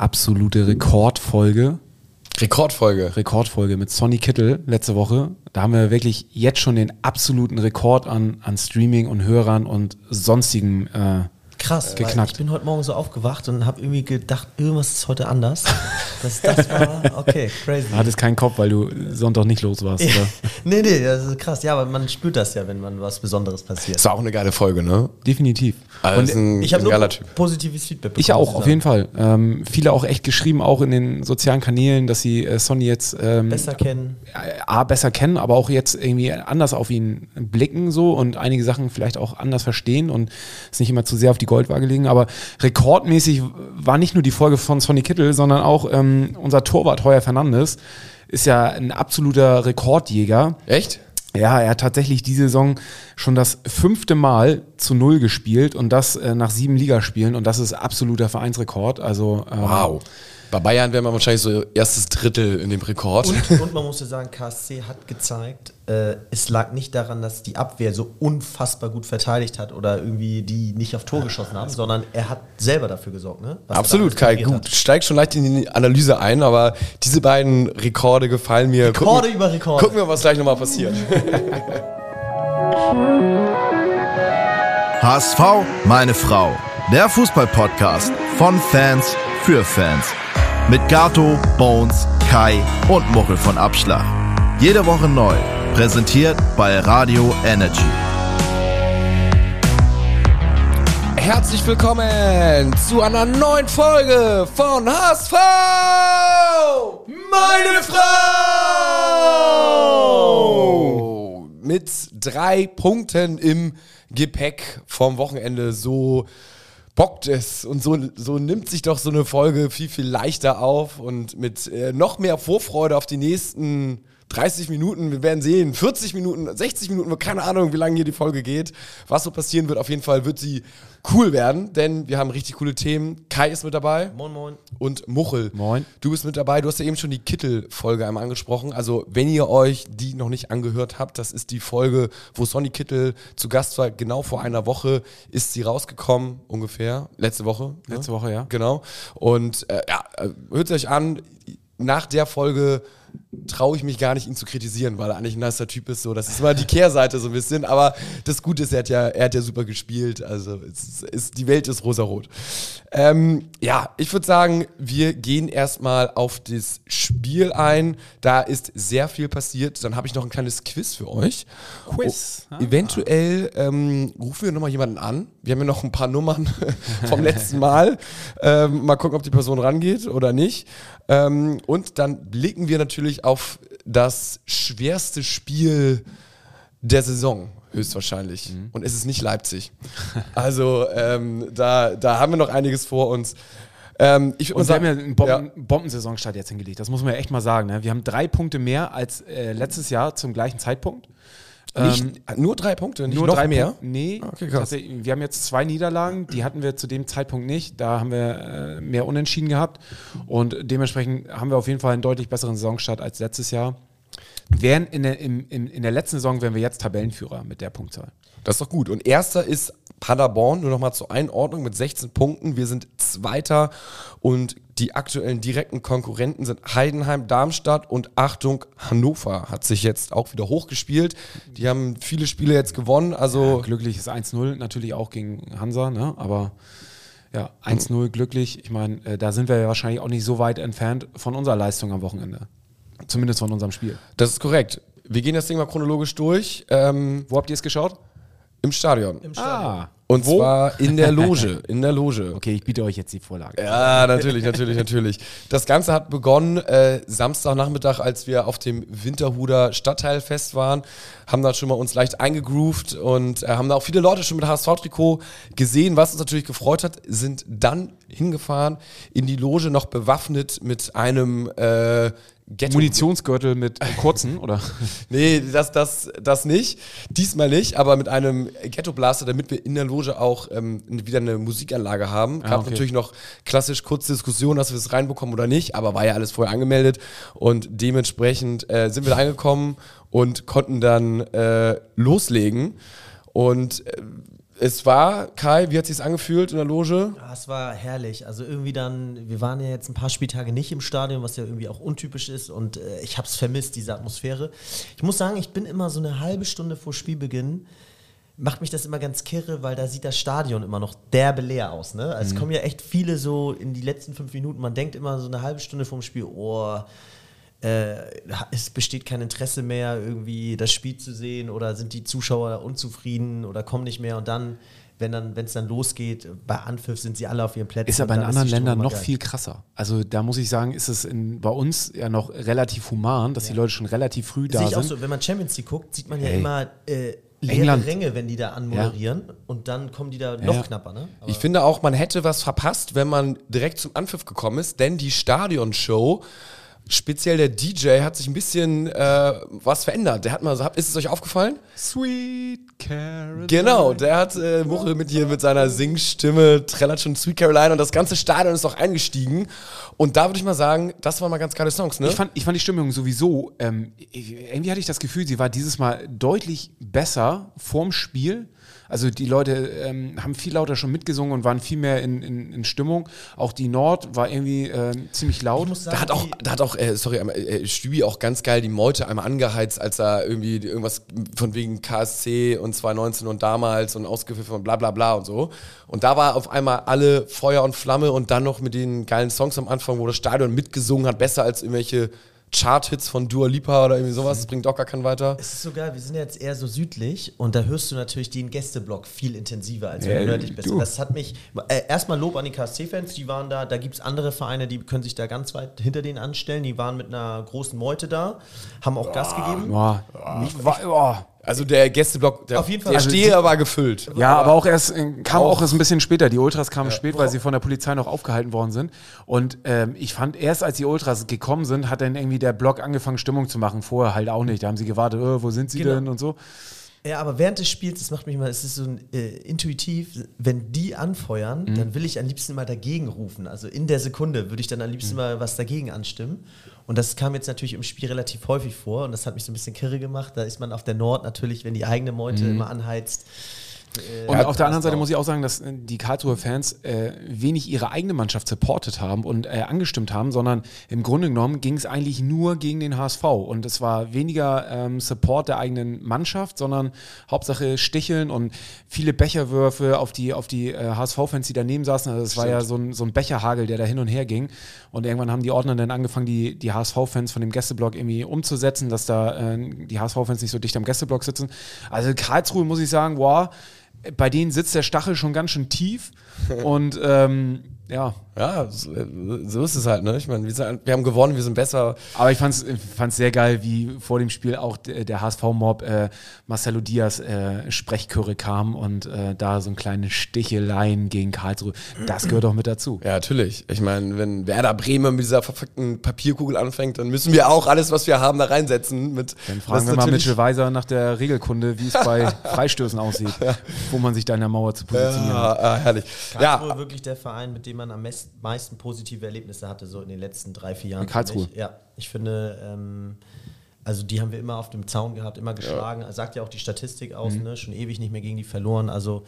absolute Rekordfolge. Rekordfolge. Rekordfolge mit Sonny Kittel letzte Woche. Da haben wir wirklich jetzt schon den absoluten Rekord an, an Streaming und Hörern und sonstigen äh, Krass, geknackt. ich bin heute Morgen so aufgewacht und habe irgendwie gedacht, irgendwas ist heute anders. Das, das war, okay, crazy. Du hattest keinen Kopf, weil du Sonntag nicht los warst, oder? nee, nee, das ist krass. Ja, aber man spürt das ja, wenn man was Besonderes passiert. Das war auch eine geile Folge, ne? Definitiv. Also ist ein, Ich habe ein nur Typ. positives Feedback bekommen. Ich auch, auf jeden Fall. Ähm, viele auch echt geschrieben, auch in den sozialen Kanälen, dass sie äh, Sonny jetzt ähm, Besser kennen. A, besser kennen, aber auch jetzt irgendwie anders auf ihn blicken so und einige Sachen vielleicht auch anders verstehen und es nicht immer zu sehr auf die Goldwaage legen. Aber rekordmäßig war nicht nur die Folge von Sonny Kittel, sondern auch ähm, unser Torwart Heuer Fernandes ist ja ein absoluter Rekordjäger. Echt? Ja, er hat tatsächlich diese Saison schon das fünfte Mal zu Null gespielt und das äh, nach sieben Ligaspielen und das ist absoluter Vereinsrekord. Also ähm, Wow. Bei Bayern wäre man wahrscheinlich so erstes Drittel in dem Rekord. Und, und man muss ja sagen, KSC hat gezeigt, äh, es lag nicht daran, dass die Abwehr so unfassbar gut verteidigt hat oder irgendwie die nicht auf Tor geschossen haben, sondern er hat selber dafür gesorgt. Ne? Was Absolut, Kai. Gut, hat. steig schon leicht in die Analyse ein, aber diese beiden Rekorde gefallen mir. Rekorde gucken, über Rekorde. Gucken wir, was gleich nochmal passiert. HSV, meine Frau. Der Fußball-Podcast von Fans für Fans. Mit Gato, Bones, Kai und Muchel von Abschlag. Jede Woche neu. Präsentiert bei Radio Energy. Herzlich willkommen zu einer neuen Folge von HSV! Meine Frau! Mit drei Punkten im Gepäck vom Wochenende. So bockt es. Und so, so nimmt sich doch so eine Folge viel, viel leichter auf und mit äh, noch mehr Vorfreude auf die nächsten 30 Minuten, wir werden sehen, 40 Minuten, 60 Minuten, keine Ahnung, wie lange hier die Folge geht. Was so passieren wird, auf jeden Fall wird sie cool werden, denn wir haben richtig coole Themen. Kai ist mit dabei Moin, moin. und Muchel. Moin. Du bist mit dabei. Du hast ja eben schon die Kittel-Folge einmal angesprochen. Also, wenn ihr euch die noch nicht angehört habt, das ist die Folge, wo Sonny Kittel zu Gast war. Genau vor einer Woche ist sie rausgekommen, ungefähr. Letzte Woche. ne? Letzte Woche, ja. Genau. Und äh, ja, äh, hört es euch an. Nach der Folge traue ich mich gar nicht, ihn zu kritisieren, weil er eigentlich ein nicer Typ ist. So, das ist immer die Kehrseite so ein bisschen. Aber das Gute ist, er hat ja, er hat ja super gespielt. Also es ist, die Welt ist rosarot. Ähm, ja, ich würde sagen, wir gehen erstmal auf das Spiel ein. Da ist sehr viel passiert. Dann habe ich noch ein kleines Quiz für euch. Quiz. Oh, eventuell ähm, rufen wir nochmal jemanden an. Wir haben ja noch ein paar Nummern vom letzten Mal. Ähm, mal gucken, ob die Person rangeht oder nicht. Ähm, und dann blicken wir natürlich auf das schwerste Spiel der Saison, höchstwahrscheinlich. Und es ist nicht Leipzig. Also ähm, da, da haben wir noch einiges vor uns. Ähm, ich Und wir haben ja einen Bomben Bombensaisonstart jetzt hingelegt. Das muss man ja echt mal sagen. Ne? Wir haben drei Punkte mehr als äh, letztes Jahr zum gleichen Zeitpunkt. Nicht, Ähm, nur drei Punkte, nicht Nur noch drei mehr. Punkte. Nee, Okay, krass. tatsächlich, wir haben jetzt zwei Niederlagen, die hatten wir zu dem Zeitpunkt nicht. Da haben wir äh, mehr Unentschieden gehabt. Und dementsprechend haben wir auf jeden Fall einen deutlich besseren Saisonstart als letztes Jahr. Wären in der, im, im, in der letzten Saison wären wir jetzt Tabellenführer mit der Punktzahl. Das ist doch gut. Und erster ist Paderborn, nur nochmal zur Einordnung mit 16 Punkten. Wir sind Zweiter und die aktuellen direkten Konkurrenten sind Heidenheim, Darmstadt und Achtung, Hannover hat sich jetzt auch wieder hochgespielt. Die haben viele Spiele jetzt gewonnen. Also Glücklich ist 1-0 natürlich auch gegen Hansa, ne? aber ja, 1-0 glücklich. Ich meine, äh, da sind wir ja wahrscheinlich auch nicht so weit entfernt von unserer Leistung am Wochenende. Zumindest von unserem Spiel. das ist korrekt. Wir gehen das Ding mal chronologisch durch. Ähm, Wo habt ihr es geschaut? Im Stadion. Im Stadion. Ah, Und zwar in der Loge. In der Loge. okay, ich biete euch jetzt die Vorlage. Ja, natürlich, natürlich, natürlich. Das Ganze hat begonnen äh, Samstagnachmittag, als wir auf dem Winterhuder Stadtteilfest waren, haben da schon mal uns leicht eingegroovt und äh, haben da auch viele Leute schon mit HSV-Trikot gesehen. Was uns natürlich gefreut hat, sind dann hingefahren in die Loge noch bewaffnet mit einem äh, Ghetto Munitionsgürtel mit kurzen, oder? Nee, das, das, das nicht. Diesmal nicht, aber mit einem Ghetto Blaster, damit wir in der Loge auch ähm, wieder eine Musikanlage haben. Gab Ah, okay. natürlich noch klassisch kurze Diskussion, dass wir es reinbekommen oder nicht, aber war ja alles vorher angemeldet und dementsprechend äh, sind wir da angekommen und konnten dann äh, loslegen. Und äh, es war, Kai, wie hat sich's angefühlt in der Loge? Ja, es war herrlich. Also irgendwie dann, wir waren ja jetzt ein paar Spieltage nicht im Stadion, was ja irgendwie auch untypisch ist und äh, ich habe es vermisst, diese Atmosphäre. Ich muss sagen, ich bin immer so eine halbe Stunde vor Spielbeginn, macht mich das immer ganz kirre, weil da sieht das Stadion immer noch derbe leer aus. Ne? Also Es kommen ja echt viele so in die letzten fünf Minuten, man denkt immer so eine halbe Stunde vorm Spiel, oh, äh, es besteht kein Interesse mehr, irgendwie das Spiel zu sehen oder sind die Zuschauer unzufrieden oder kommen nicht mehr und dann, wenn dann, wenn es dann losgeht, bei Anpfiff sind sie alle auf ihren Plätzen. Ist aber in anderen Ländern noch geil. viel krasser. Also da muss ich sagen, ist es in, bei uns ja noch relativ human, dass die Leute schon relativ früh da Sehe ich auch sind. so, wenn man Champions League guckt, sieht man ja Ey. immer äh, leere England. Ränge, wenn die da anmoderieren und dann kommen die da noch Ja. knapper, ne? Aber Ich finde auch, man hätte was verpasst, wenn man direkt zum Anpfiff gekommen ist, denn die Stadionshow, speziell der DJ, hat sich ein bisschen äh, was verändert. Der hat mal ist es euch aufgefallen? Sweet Caroline. Genau, der hat äh, Muchel mit hier mit seiner Singstimme trällert schon Sweet Caroline und das ganze Stadion ist auch eingestiegen. Und da würde ich mal sagen, das waren mal ganz geile Songs, ne? Ich fand, ich fand die Stimmung sowieso, ähm, irgendwie hatte ich das Gefühl, sie war dieses Mal deutlich besser vorm Spiel. Also die Leute ähm, haben viel lauter schon mitgesungen und waren viel mehr in, in, in Stimmung. Auch die Nord war irgendwie ähm, ziemlich laut. ich muss sagen, Da hat auch, da hat auch, äh, sorry, äh, Stübi auch ganz geil die Meute einmal angeheizt, als er irgendwie irgendwas von wegen KSC und 2019 und damals und ausgepfiffen und bla bla bla und so. Und da war auf einmal alle Feuer und Flamme und dann noch mit den geilen Songs am Anfang, wo das Stadion mitgesungen hat, besser als irgendwelche Chart-Hits von Dua Lipa oder irgendwie sowas. Das bringt auch gar keinen weiter. Es ist so geil, wir sind jetzt eher so südlich und da hörst du natürlich den Gästeblock viel intensiver, als wenn Ja, du nördlich bist. du. Das hat mich, äh, erstmal Lob an die KSC-Fans, die waren da, da gibt es andere Vereine, die können sich da ganz weit hinter denen anstellen, die waren mit einer großen Meute da, haben auch Gas gegeben. Boah, ich war, boah. Also der Gästeblock, der, Auf jeden Fall. der Also Steher war gefüllt. Ja, aber auch erst, kam auch, Auch- erst ein bisschen später. Die Ultras kamen spät, weil sie von der Polizei noch aufgehalten worden sind. Und ähm, ich fand, erst als die Ultras gekommen sind, hat dann irgendwie der Block angefangen, Stimmung zu machen. Vorher halt auch nicht. Da haben sie gewartet, äh, wo sind sie Genau. denn und so. Ja, aber während des Spiels, das macht mich mal, es ist so ein, äh, intuitiv, wenn die anfeuern, dann will ich am liebsten mal dagegen rufen. Also in der Sekunde würde ich dann am liebsten mal was dagegen anstimmen. Und das kam jetzt natürlich im Spiel relativ häufig vor und das hat mich so ein bisschen kirre gemacht. Da ist man auf der Nord natürlich, wenn die eigene Meute immer anheizt. Äh, Und auf der anderen Seite auch. muss ich auch sagen, dass äh, die Karlsruher Fans äh, wenig ihre eigene Mannschaft supportet haben und äh, angestimmt haben, sondern im Grunde genommen ging es eigentlich nur gegen den HSV. Und es war weniger ähm, Support der eigenen Mannschaft, sondern Hauptsache Sticheln und viele Becherwürfe auf die, auf die äh, HSV-Fans, die daneben saßen. Also es war ja so ein, so ein Becherhagel, der da hin und her ging. Und irgendwann haben die Ordner dann angefangen, die, die HSV-Fans von dem Gästeblock irgendwie umzusetzen, dass da äh, die HSV-Fans nicht so dicht am Gästeblock sitzen. Also Karlsruhe muss ich sagen, wow, bei denen sitzt der Stachel schon ganz schön tief. und ähm, ja, Ja, so, ist es halt, ne? Ich meine, wir, haben gewonnen, wir sind besser. aber ich fand's fand's sehr geil, wie vor dem Spiel auch der, der HSV-Mob äh, Marcelo Diaz äh, Sprechchöre kam und äh, da so ein kleine Sticheleien gegen Karlsruhe. Das gehört doch mit dazu. Ja, natürlich. Ich meine, wenn Werder Bremen mit dieser verfickten Papierkugel anfängt, dann müssen wir auch alles, was wir haben, da reinsetzen. Mit, Dann fragen wir mal natürlich- Mitchell Weiser nach der Regelkunde, wie es bei Freistößen aussieht, wo man sich da in der Mauer zu positionieren hat. Ja, ah, herrlich. Karlsruhe Ja, wirklich der Verein, mit dem man am meisten positive Erlebnisse hatte, so in den letzten drei, vier Jahren. Karlsruhe. finde Ich. Ja, ich finde, ähm, also die haben wir immer auf dem Zaun gehabt, immer geschlagen. Sagt ja auch die Statistik aus, Mhm. ne? schon ewig nicht mehr gegen die verloren. Also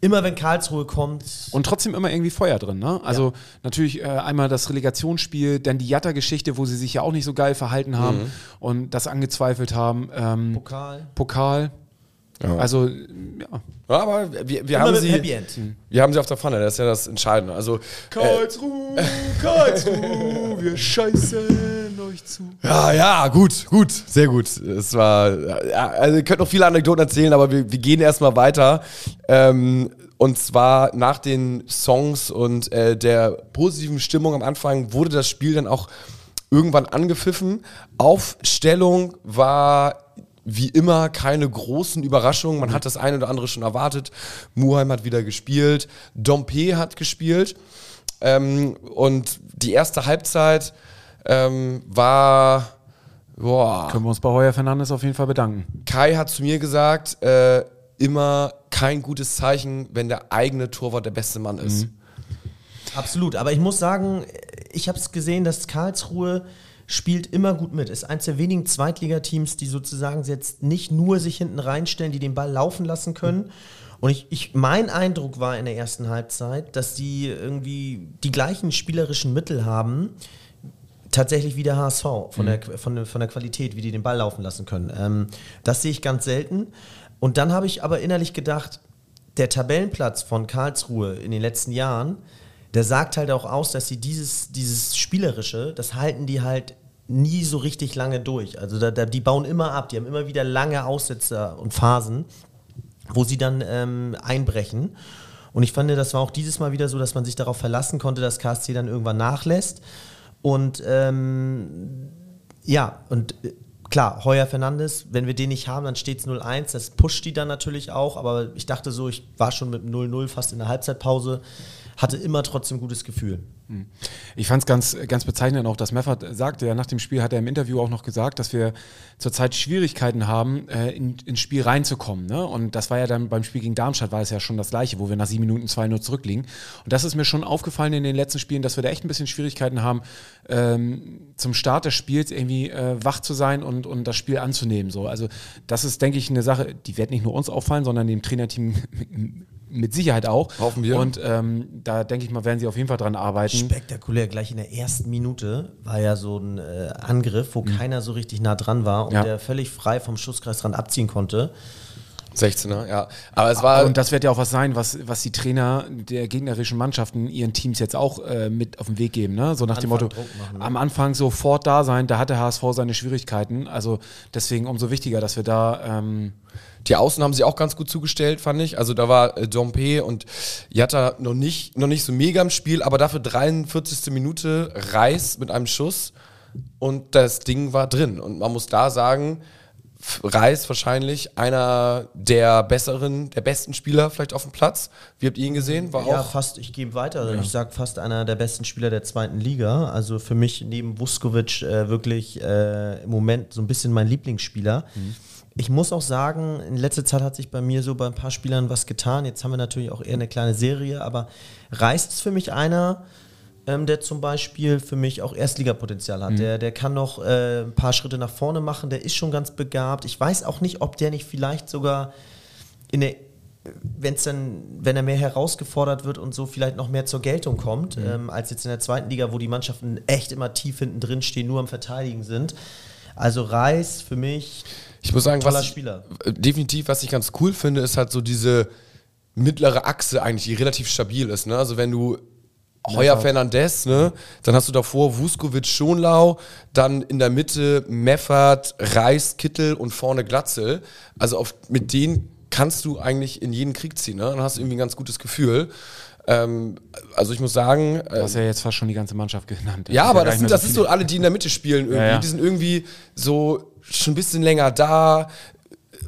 immer wenn Karlsruhe kommt, Und trotzdem immer irgendwie Feuer drin, ne? Also natürlich äh, einmal das Relegationsspiel, dann die Jatta-Geschichte, wo sie sich ja auch nicht so geil verhalten haben Mhm. und das angezweifelt haben. Ähm, Pokal. Pokal. Also, ja. ja, aber wir, wir, Immer haben sie, Happy End. wir haben sie auf der Pfanne, das ist ja das Entscheidende. Also, Karlsruhe, Karlsruhe, wir scheißen euch zu. ja, ja, gut, gut, sehr gut. Es war, ja, also ihr könnt noch viele Anekdoten erzählen, aber wir, wir gehen erstmal weiter. Ähm, und zwar nach den Songs und äh, der positiven Stimmung am Anfang wurde das Spiel dann auch irgendwann angepfiffen. Aufstellung war wie immer keine großen Überraschungen. Man hat das eine oder andere schon erwartet. Muheim hat wieder gespielt. Dompe hat gespielt. Ähm, und die erste Halbzeit ähm, war. Boah, Können wir uns bei Heuer Fernandes auf jeden Fall bedanken. Kai hat zu mir gesagt, äh, immer kein gutes Zeichen, wenn der eigene Torwart der beste Mann ist. Absolut, aber ich muss sagen, ich habe es gesehen, dass Karlsruhe spielt immer gut mit. Ist eins der wenigen Zweitligateams, die sozusagen jetzt nicht nur sich hinten reinstellen, die den Ball laufen lassen können. Und ich, ich, mein Eindruck war in der ersten Halbzeit, dass die irgendwie die gleichen spielerischen Mittel haben, tatsächlich wie der HSV, von, der, von, von der Qualität, wie die den Ball laufen lassen können. Ähm, das sehe ich ganz selten. Und dann habe ich aber innerlich gedacht, der Tabellenplatz von Karlsruhe in den letzten Jahren, der sagt halt auch aus, dass sie dieses, dieses Spielerische, das halten die halt nie so richtig lange durch. Also da, da, die bauen immer ab, die haben immer wieder lange Aussetzer und Phasen wo sie dann ähm, einbrechen. Und ich fand, das war auch dieses Mal wieder so, dass man sich darauf verlassen konnte, dass KSC dann irgendwann nachlässt. Und ähm, ja, und äh, klar, Heuer Fernandes, wenn wir den nicht haben, dann steht es 0-1. Das pusht die dann natürlich auch. Aber ich dachte so, ich war schon mit 0-0 fast in der Halbzeitpause, hatte immer trotzdem gutes Gefühl. Hm. Ich fand es ganz, ganz bezeichnend auch, dass Meffert sagte, ja, nach dem Spiel hat er im Interview auch noch gesagt, dass wir zurzeit Schwierigkeiten haben, äh, in, ins Spiel reinzukommen. Ne? Und das war ja dann beim Spiel gegen Darmstadt, war es ja schon das Gleiche, wo wir nach sieben Minuten 2-0 zurückliegen. Und das ist mir schon aufgefallen in den letzten Spielen, dass wir da echt ein bisschen Schwierigkeiten haben, ähm, zum Start des Spiels irgendwie äh, wach zu sein und, und das Spiel anzunehmen. So. Also das ist, denke ich, eine Sache, die wird nicht nur uns auffallen, sondern dem Trainerteam mit Sicherheit auch. Hoffen wir. Und ähm, da denke ich mal, werden sie auf jeden Fall dran arbeiten. Spektakulär. Gleich in der ersten Minute war ja so ein äh, Angriff, wo mhm. keiner so richtig nah dran war und ja. der völlig frei vom Schusskreis dran abziehen konnte. 16er, ja. Aber es war. Und das wird ja auch was sein, was, was die Trainer der gegnerischen Mannschaften ihren Teams jetzt auch äh, mit auf den Weg geben. Ne? So nach dem Motto, machen, ne? am Anfang sofort da sein, da hat der HSV seine Schwierigkeiten. Also deswegen umso wichtiger, dass wir da. Ähm die Außen haben sie auch ganz gut zugestellt, fand ich. Also da war äh, Dompe und Jatta noch nicht, noch nicht so mega im Spiel, aber dafür 43. Minute Reis mit einem Schuss und das Ding war drin. Und man muss da sagen, Reis wahrscheinlich einer der besseren, der besten Spieler vielleicht auf dem Platz. Wie habt ihr ihn gesehen? War ja, auch fast, ich gehe weiter. Ja. Ich sage fast einer der besten Spieler der zweiten Liga. Also für mich neben Vuskovic äh, wirklich äh, im Moment so ein bisschen mein Lieblingsspieler. Mhm ich muss auch sagen, in letzter Zeit hat sich bei mir so bei ein paar Spielern was getan. Jetzt haben wir natürlich auch eher eine kleine Serie, aber Reis ist für mich einer, ähm, der zum Beispiel für mich auch Erstligapotenzial hat. Mhm. Der, der kann noch äh, ein paar Schritte nach vorne machen, der ist schon ganz begabt. Ich weiß auch nicht, ob der nicht vielleicht sogar in der wenn's dann, wenn er mehr herausgefordert wird und so vielleicht noch mehr zur Geltung kommt, mhm. ähm, als jetzt in der zweiten Liga, wo die Mannschaften echt immer tief hinten drin stehen, nur am Verteidigen sind. Also Reis für mich ich muss sagen, was ich, definitiv, was ich ganz cool finde, ist halt so diese mittlere Achse eigentlich, die relativ stabil ist. Ne? Also wenn du Heuer Fernandez, ne? Dann hast du davor Vuskovic Schonlau, dann in der Mitte Meffert, Reis, Kittel und vorne Glatzel. Also auf, mit denen kannst du eigentlich in jeden Krieg ziehen, ne? Dann hast du irgendwie ein ganz gutes Gefühl. Ähm, also ich muss sagen. Du hast ja jetzt fast schon die ganze Mannschaft genannt. Ja, aber ja das, sind, das ist so alle, die in der Mitte spielen irgendwie. Ja, ja. Die sind irgendwie so schon ein bisschen länger da,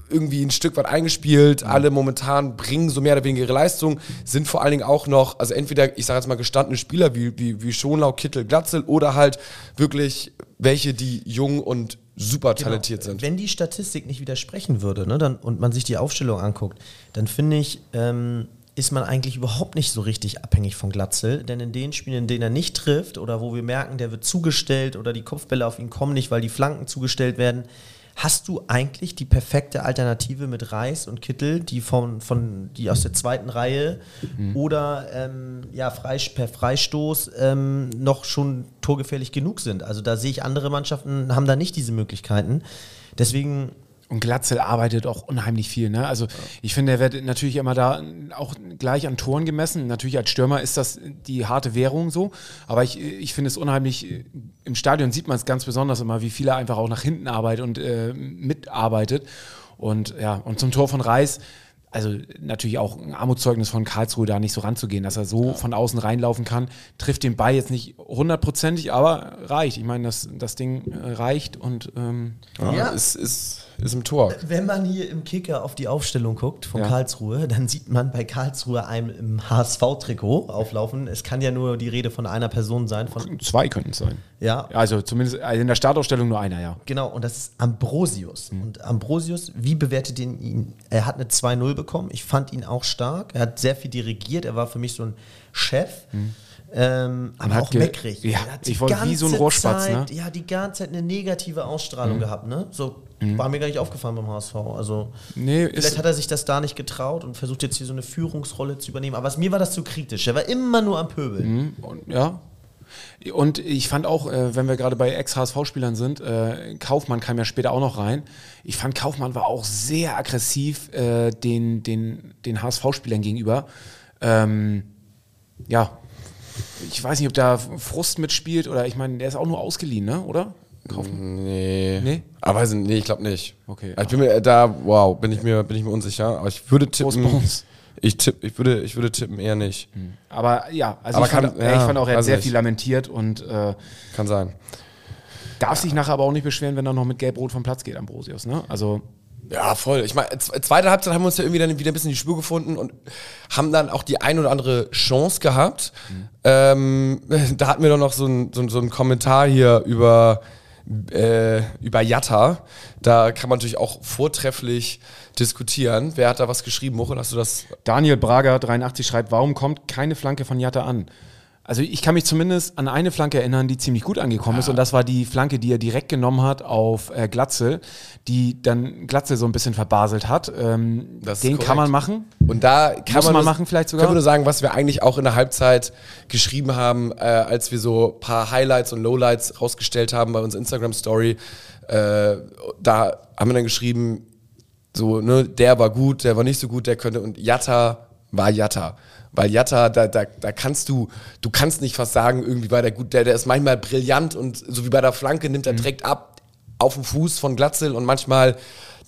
irgendwie ein Stück weit eingespielt. Mhm. Alle momentan bringen so mehr oder weniger ihre Leistung, sind vor allen Dingen auch noch, also entweder, ich sage jetzt mal, gestandene Spieler wie, wie, wie Schonlau, Kittel, Glatzel oder halt wirklich welche, die jung und super genau. talentiert genau. sind. Wenn die Statistik nicht widersprechen würde ne, dann, und man sich die Aufstellung anguckt, dann finde ich, ähm, ist man eigentlich überhaupt nicht so richtig abhängig von Glatzel. Denn in den Spielen, in denen er nicht trifft oder wo wir merken, der wird zugestellt oder die Kopfbälle auf ihn kommen nicht, weil die Flanken zugestellt werden, hast du eigentlich die perfekte Alternative mit Reis und Kittel, die, von, von, die aus der zweiten Reihe mhm. oder ähm, ja, per Freistoß ähm, noch schon torgefährlich genug sind. Also da sehe ich andere Mannschaften haben da nicht diese Möglichkeiten. Deswegen und Glatzel arbeitet auch unheimlich viel. Ne? Also ja. ich finde, er wird natürlich immer da auch gleich an Toren gemessen. Natürlich als Stürmer ist das die harte Währung so. Aber ich, ich finde es unheimlich, im Stadion sieht man es ganz besonders immer, wie viel er einfach auch nach hinten arbeitet und äh, mitarbeitet. Und ja, und zum Tor von Reis, also natürlich auch ein Armutszeugnis von Karlsruhe, da nicht so ranzugehen, dass er so ja. von außen reinlaufen kann. Trifft den Ball jetzt nicht hundertprozentig, aber reicht. Ich meine, das, das Ding äh, reicht und ähm, ja, ja. Es ist ist im Tor. Wenn man hier im Kicker auf die Aufstellung guckt von ja. Karlsruhe, dann sieht man bei Karlsruhe einem im HSV-Trikot auflaufen. Es kann ja nur die Rede von einer Person sein. Von Zwei könnten es sein. Ja. Also zumindest also in der Startaufstellung nur einer, ja. Genau, und das ist Ambrosius. Mhm. Und Ambrosius, wie bewertet ihn, ihn? Er hat eine 2-0 bekommen. Ich fand ihn auch stark. Er hat sehr viel dirigiert. Er war für mich so ein Chef. Mhm Ähm, aber auch meckrig. Ja, ich wollte wie so ein Rohrspatz, Zeit, ne? Ja, die ganze Zeit eine negative Ausstrahlung gehabt, ne? So war mir gar nicht aufgefallen beim HSV. Also Nee, vielleicht hat er sich das da nicht getraut und versucht jetzt hier so eine Führungsrolle zu übernehmen. Aber mir war das zu kritisch. Er war immer nur am Pöbeln. Und, ja. Und ich fand auch, äh, wenn wir gerade bei Ex-HSV-Spielern sind, äh, Kaufmann kam ja später auch noch rein. Ich fand, Kaufmann war auch sehr aggressiv äh, den, den, den HSV-Spielern gegenüber. Ähm, ja, ich weiß nicht, ob da Frust mitspielt oder ich meine, der ist auch nur ausgeliehen, ne? oder? Kaufmann. Nee. Nee? Aber nicht, nee, ich glaube nicht. Okay. Also ich bin mir da, wow, bin ich mir, bin ich mir unsicher. Aber ich würde tippen. Ich tipp, ich würde, ich würde tippen eher nicht. Aber ja, also Aber ich, fand, kann- äh, ich ja, fand auch, er hat sehr nicht. viel lamentiert und äh, Kann sein. darf sich nachher aber auch nicht beschweren, wenn er noch mit Gelb-Rot vom Platz geht, Ambrosius. Ne? Also Ja, voll. Ich meine, zweite Halbzeit haben wir uns ja irgendwie dann wieder ein bisschen die Spur gefunden und haben dann auch die ein oder andere Chance gehabt. Ähm, da hatten wir doch noch so einen so, ein- so einen Kommentar hier über, äh, über Jatta. Da kann man natürlich auch vortrefflich diskutieren. Wer hat da was geschrieben? Mochel, hast du das? Daniel Brager 83 schreibt, warum kommt keine Flanke von Jatta an? Also ich kann mich zumindest an eine Flanke erinnern, die ziemlich gut angekommen ist und das war die Flanke, die er direkt genommen hat auf äh, Glatzel, die dann Glatzel so ein bisschen verbaselt hat. Ähm, Das den kann man machen. Und da kann Muss man nur- machen vielleicht sogar? Können wir nur sagen, was wir eigentlich auch in der Halbzeit geschrieben haben, äh, als wir so ein paar Highlights und Lowlights rausgestellt haben bei unserer Instagram-Story. Äh, da haben wir dann geschrieben, so, ne, der war gut, der war nicht so gut, der könnte, und Jatta war Jatta. Weil Jatta, da, da, da kannst du, du kannst nicht fast sagen, irgendwie war der gut, der, der ist manchmal brillant und so wie bei der Flanke nimmt er Mhm. direkt ab auf dem Fuß von Glatzel und manchmal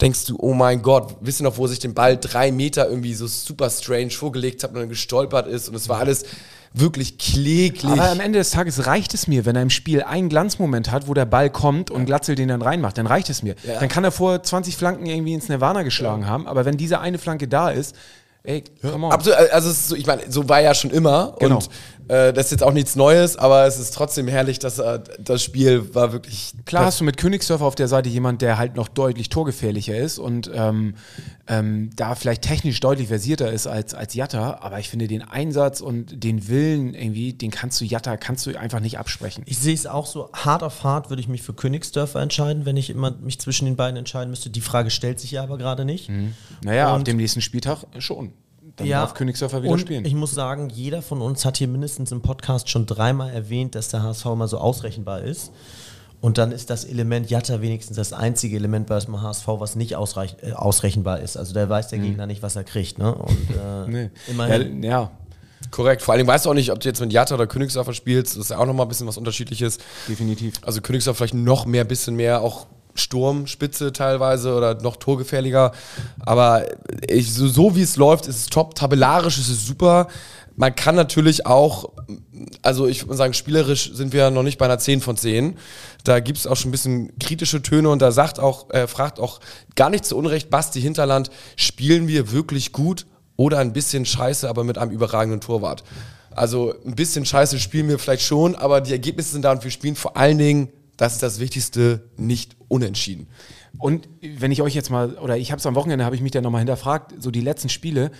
denkst du, oh mein Gott, wisst ihr noch, wo sich den Ball drei Meter irgendwie so super strange vorgelegt hat und dann gestolpert ist und es war alles wirklich kläglich. Aber am Ende des Tages reicht es mir, wenn er im Spiel einen Glanzmoment hat, wo der Ball kommt und Glatzel den dann reinmacht, dann reicht es mir. Dann kann er vor 20 Flanken irgendwie ins Nirvana geschlagen haben, aber wenn diese eine Flanke da ist, ey, come on. Absolut, also so, ich meine, so war ja schon immer Genau. und äh, das ist jetzt auch nichts Neues, aber es ist trotzdem herrlich, dass äh, das Spiel war wirklich Klar hast du mit Königsdörfer auf der Seite jemand, der halt noch deutlich torgefährlicher ist und ähm, ähm, da vielleicht technisch deutlich versierter ist als, als Jatta, aber ich finde den Einsatz und den Willen irgendwie, den kannst du Jatta, kannst du einfach nicht absprechen. Ich sehe es auch so, hart auf hart würde ich mich für Königsdörfer entscheiden, wenn ich immer mich zwischen den beiden entscheiden müsste. Die Frage stellt sich ja aber gerade nicht. Naja, auf Und- dem nächsten Spieltag schon. Dann Ja, darf Königsdörfer wieder und spielen. Ich muss sagen, jeder von uns hat hier mindestens im Podcast schon dreimal erwähnt, dass der HSV immer so ausrechenbar ist. Und dann ist das Element Jatta wenigstens das einzige Element bei dem HSV, was nicht ausreich, äh, ausrechenbar ist. Also da weiß der Gegner nicht, was er kriegt. Ne? Und äh, Mhm. nee. immerhin. Ja, ja, korrekt. Vor allem weißt du auch nicht, ob du jetzt mit Jatta oder Königsdorfer spielst, das ist ja auch nochmal ein bisschen was unterschiedliches. definitiv. Also Königsdorf vielleicht noch mehr, bisschen mehr auch Sturmspitze teilweise oder noch torgefährlicher. Aber ich, so, so wie es läuft, ist es top. Tabellarisch ist es super. Man kann natürlich auch, also ich würde sagen, spielerisch sind wir noch nicht bei einer 10 von 10. Da gibt es auch schon ein bisschen kritische Töne und da sagt auch, äh, fragt auch gar nicht zu Unrecht Basti Hinterland, spielen wir wirklich gut oder ein bisschen scheiße, aber mit einem überragenden Torwart? Also ein bisschen scheiße spielen wir vielleicht schon, aber die Ergebnisse sind da und wir spielen vor allen Dingen, das ist das Wichtigste, nicht unentschieden. Und wenn ich euch jetzt mal, oder ich habe es am Wochenende, habe ich mich dann nochmal hinterfragt, so die letzten Spiele,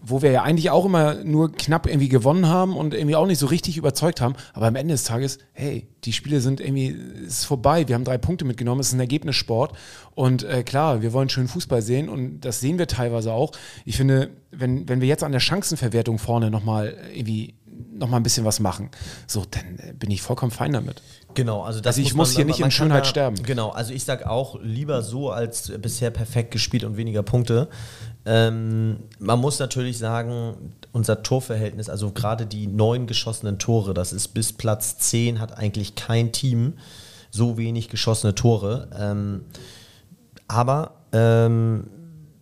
wo wir ja eigentlich auch immer nur knapp irgendwie gewonnen haben und irgendwie auch nicht so richtig überzeugt haben, aber am Ende des Tages, hey, die Spiele sind irgendwie, ist vorbei, wir haben drei Punkte mitgenommen, es ist ein Ergebnissport und äh, klar, wir wollen schön Fußball sehen und das sehen wir teilweise auch. Ich finde, wenn, wenn wir jetzt an der Chancenverwertung vorne nochmal irgendwie nochmal ein bisschen was machen, so, dann äh, bin ich vollkommen fein damit. Genau, also das Also ich muss man- hier nicht in Schönheit da- sterben. Genau, also ich sag auch lieber so als bisher perfekt gespielt und weniger Punkte. Ähm, man muss natürlich sagen, unser Torverhältnis, also gerade die neun geschossenen Tore, das ist bis Platz 10, hat eigentlich kein Team so wenig geschossene Tore. Ähm, aber ähm,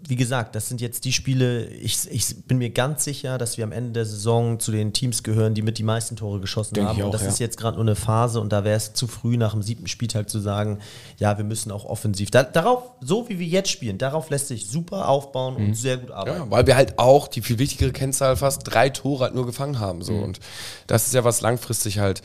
wie gesagt, das sind jetzt die Spiele, ich, ich bin mir ganz sicher, dass wir am Ende der Saison zu den Teams gehören, die mit die meisten Tore geschossen Denke haben. ich und auch, das ja. ist jetzt gerade nur eine Phase und da wäre es zu früh nach dem siebten Spieltag zu sagen, ja, wir müssen auch offensiv. Da, darauf, so wie wir jetzt spielen, darauf lässt sich super aufbauen Mhm. und sehr gut arbeiten. Ja, weil wir halt auch die viel wichtigere Kennzahl fast drei Tore halt nur gefangen haben. So. Und das ist ja was langfristig halt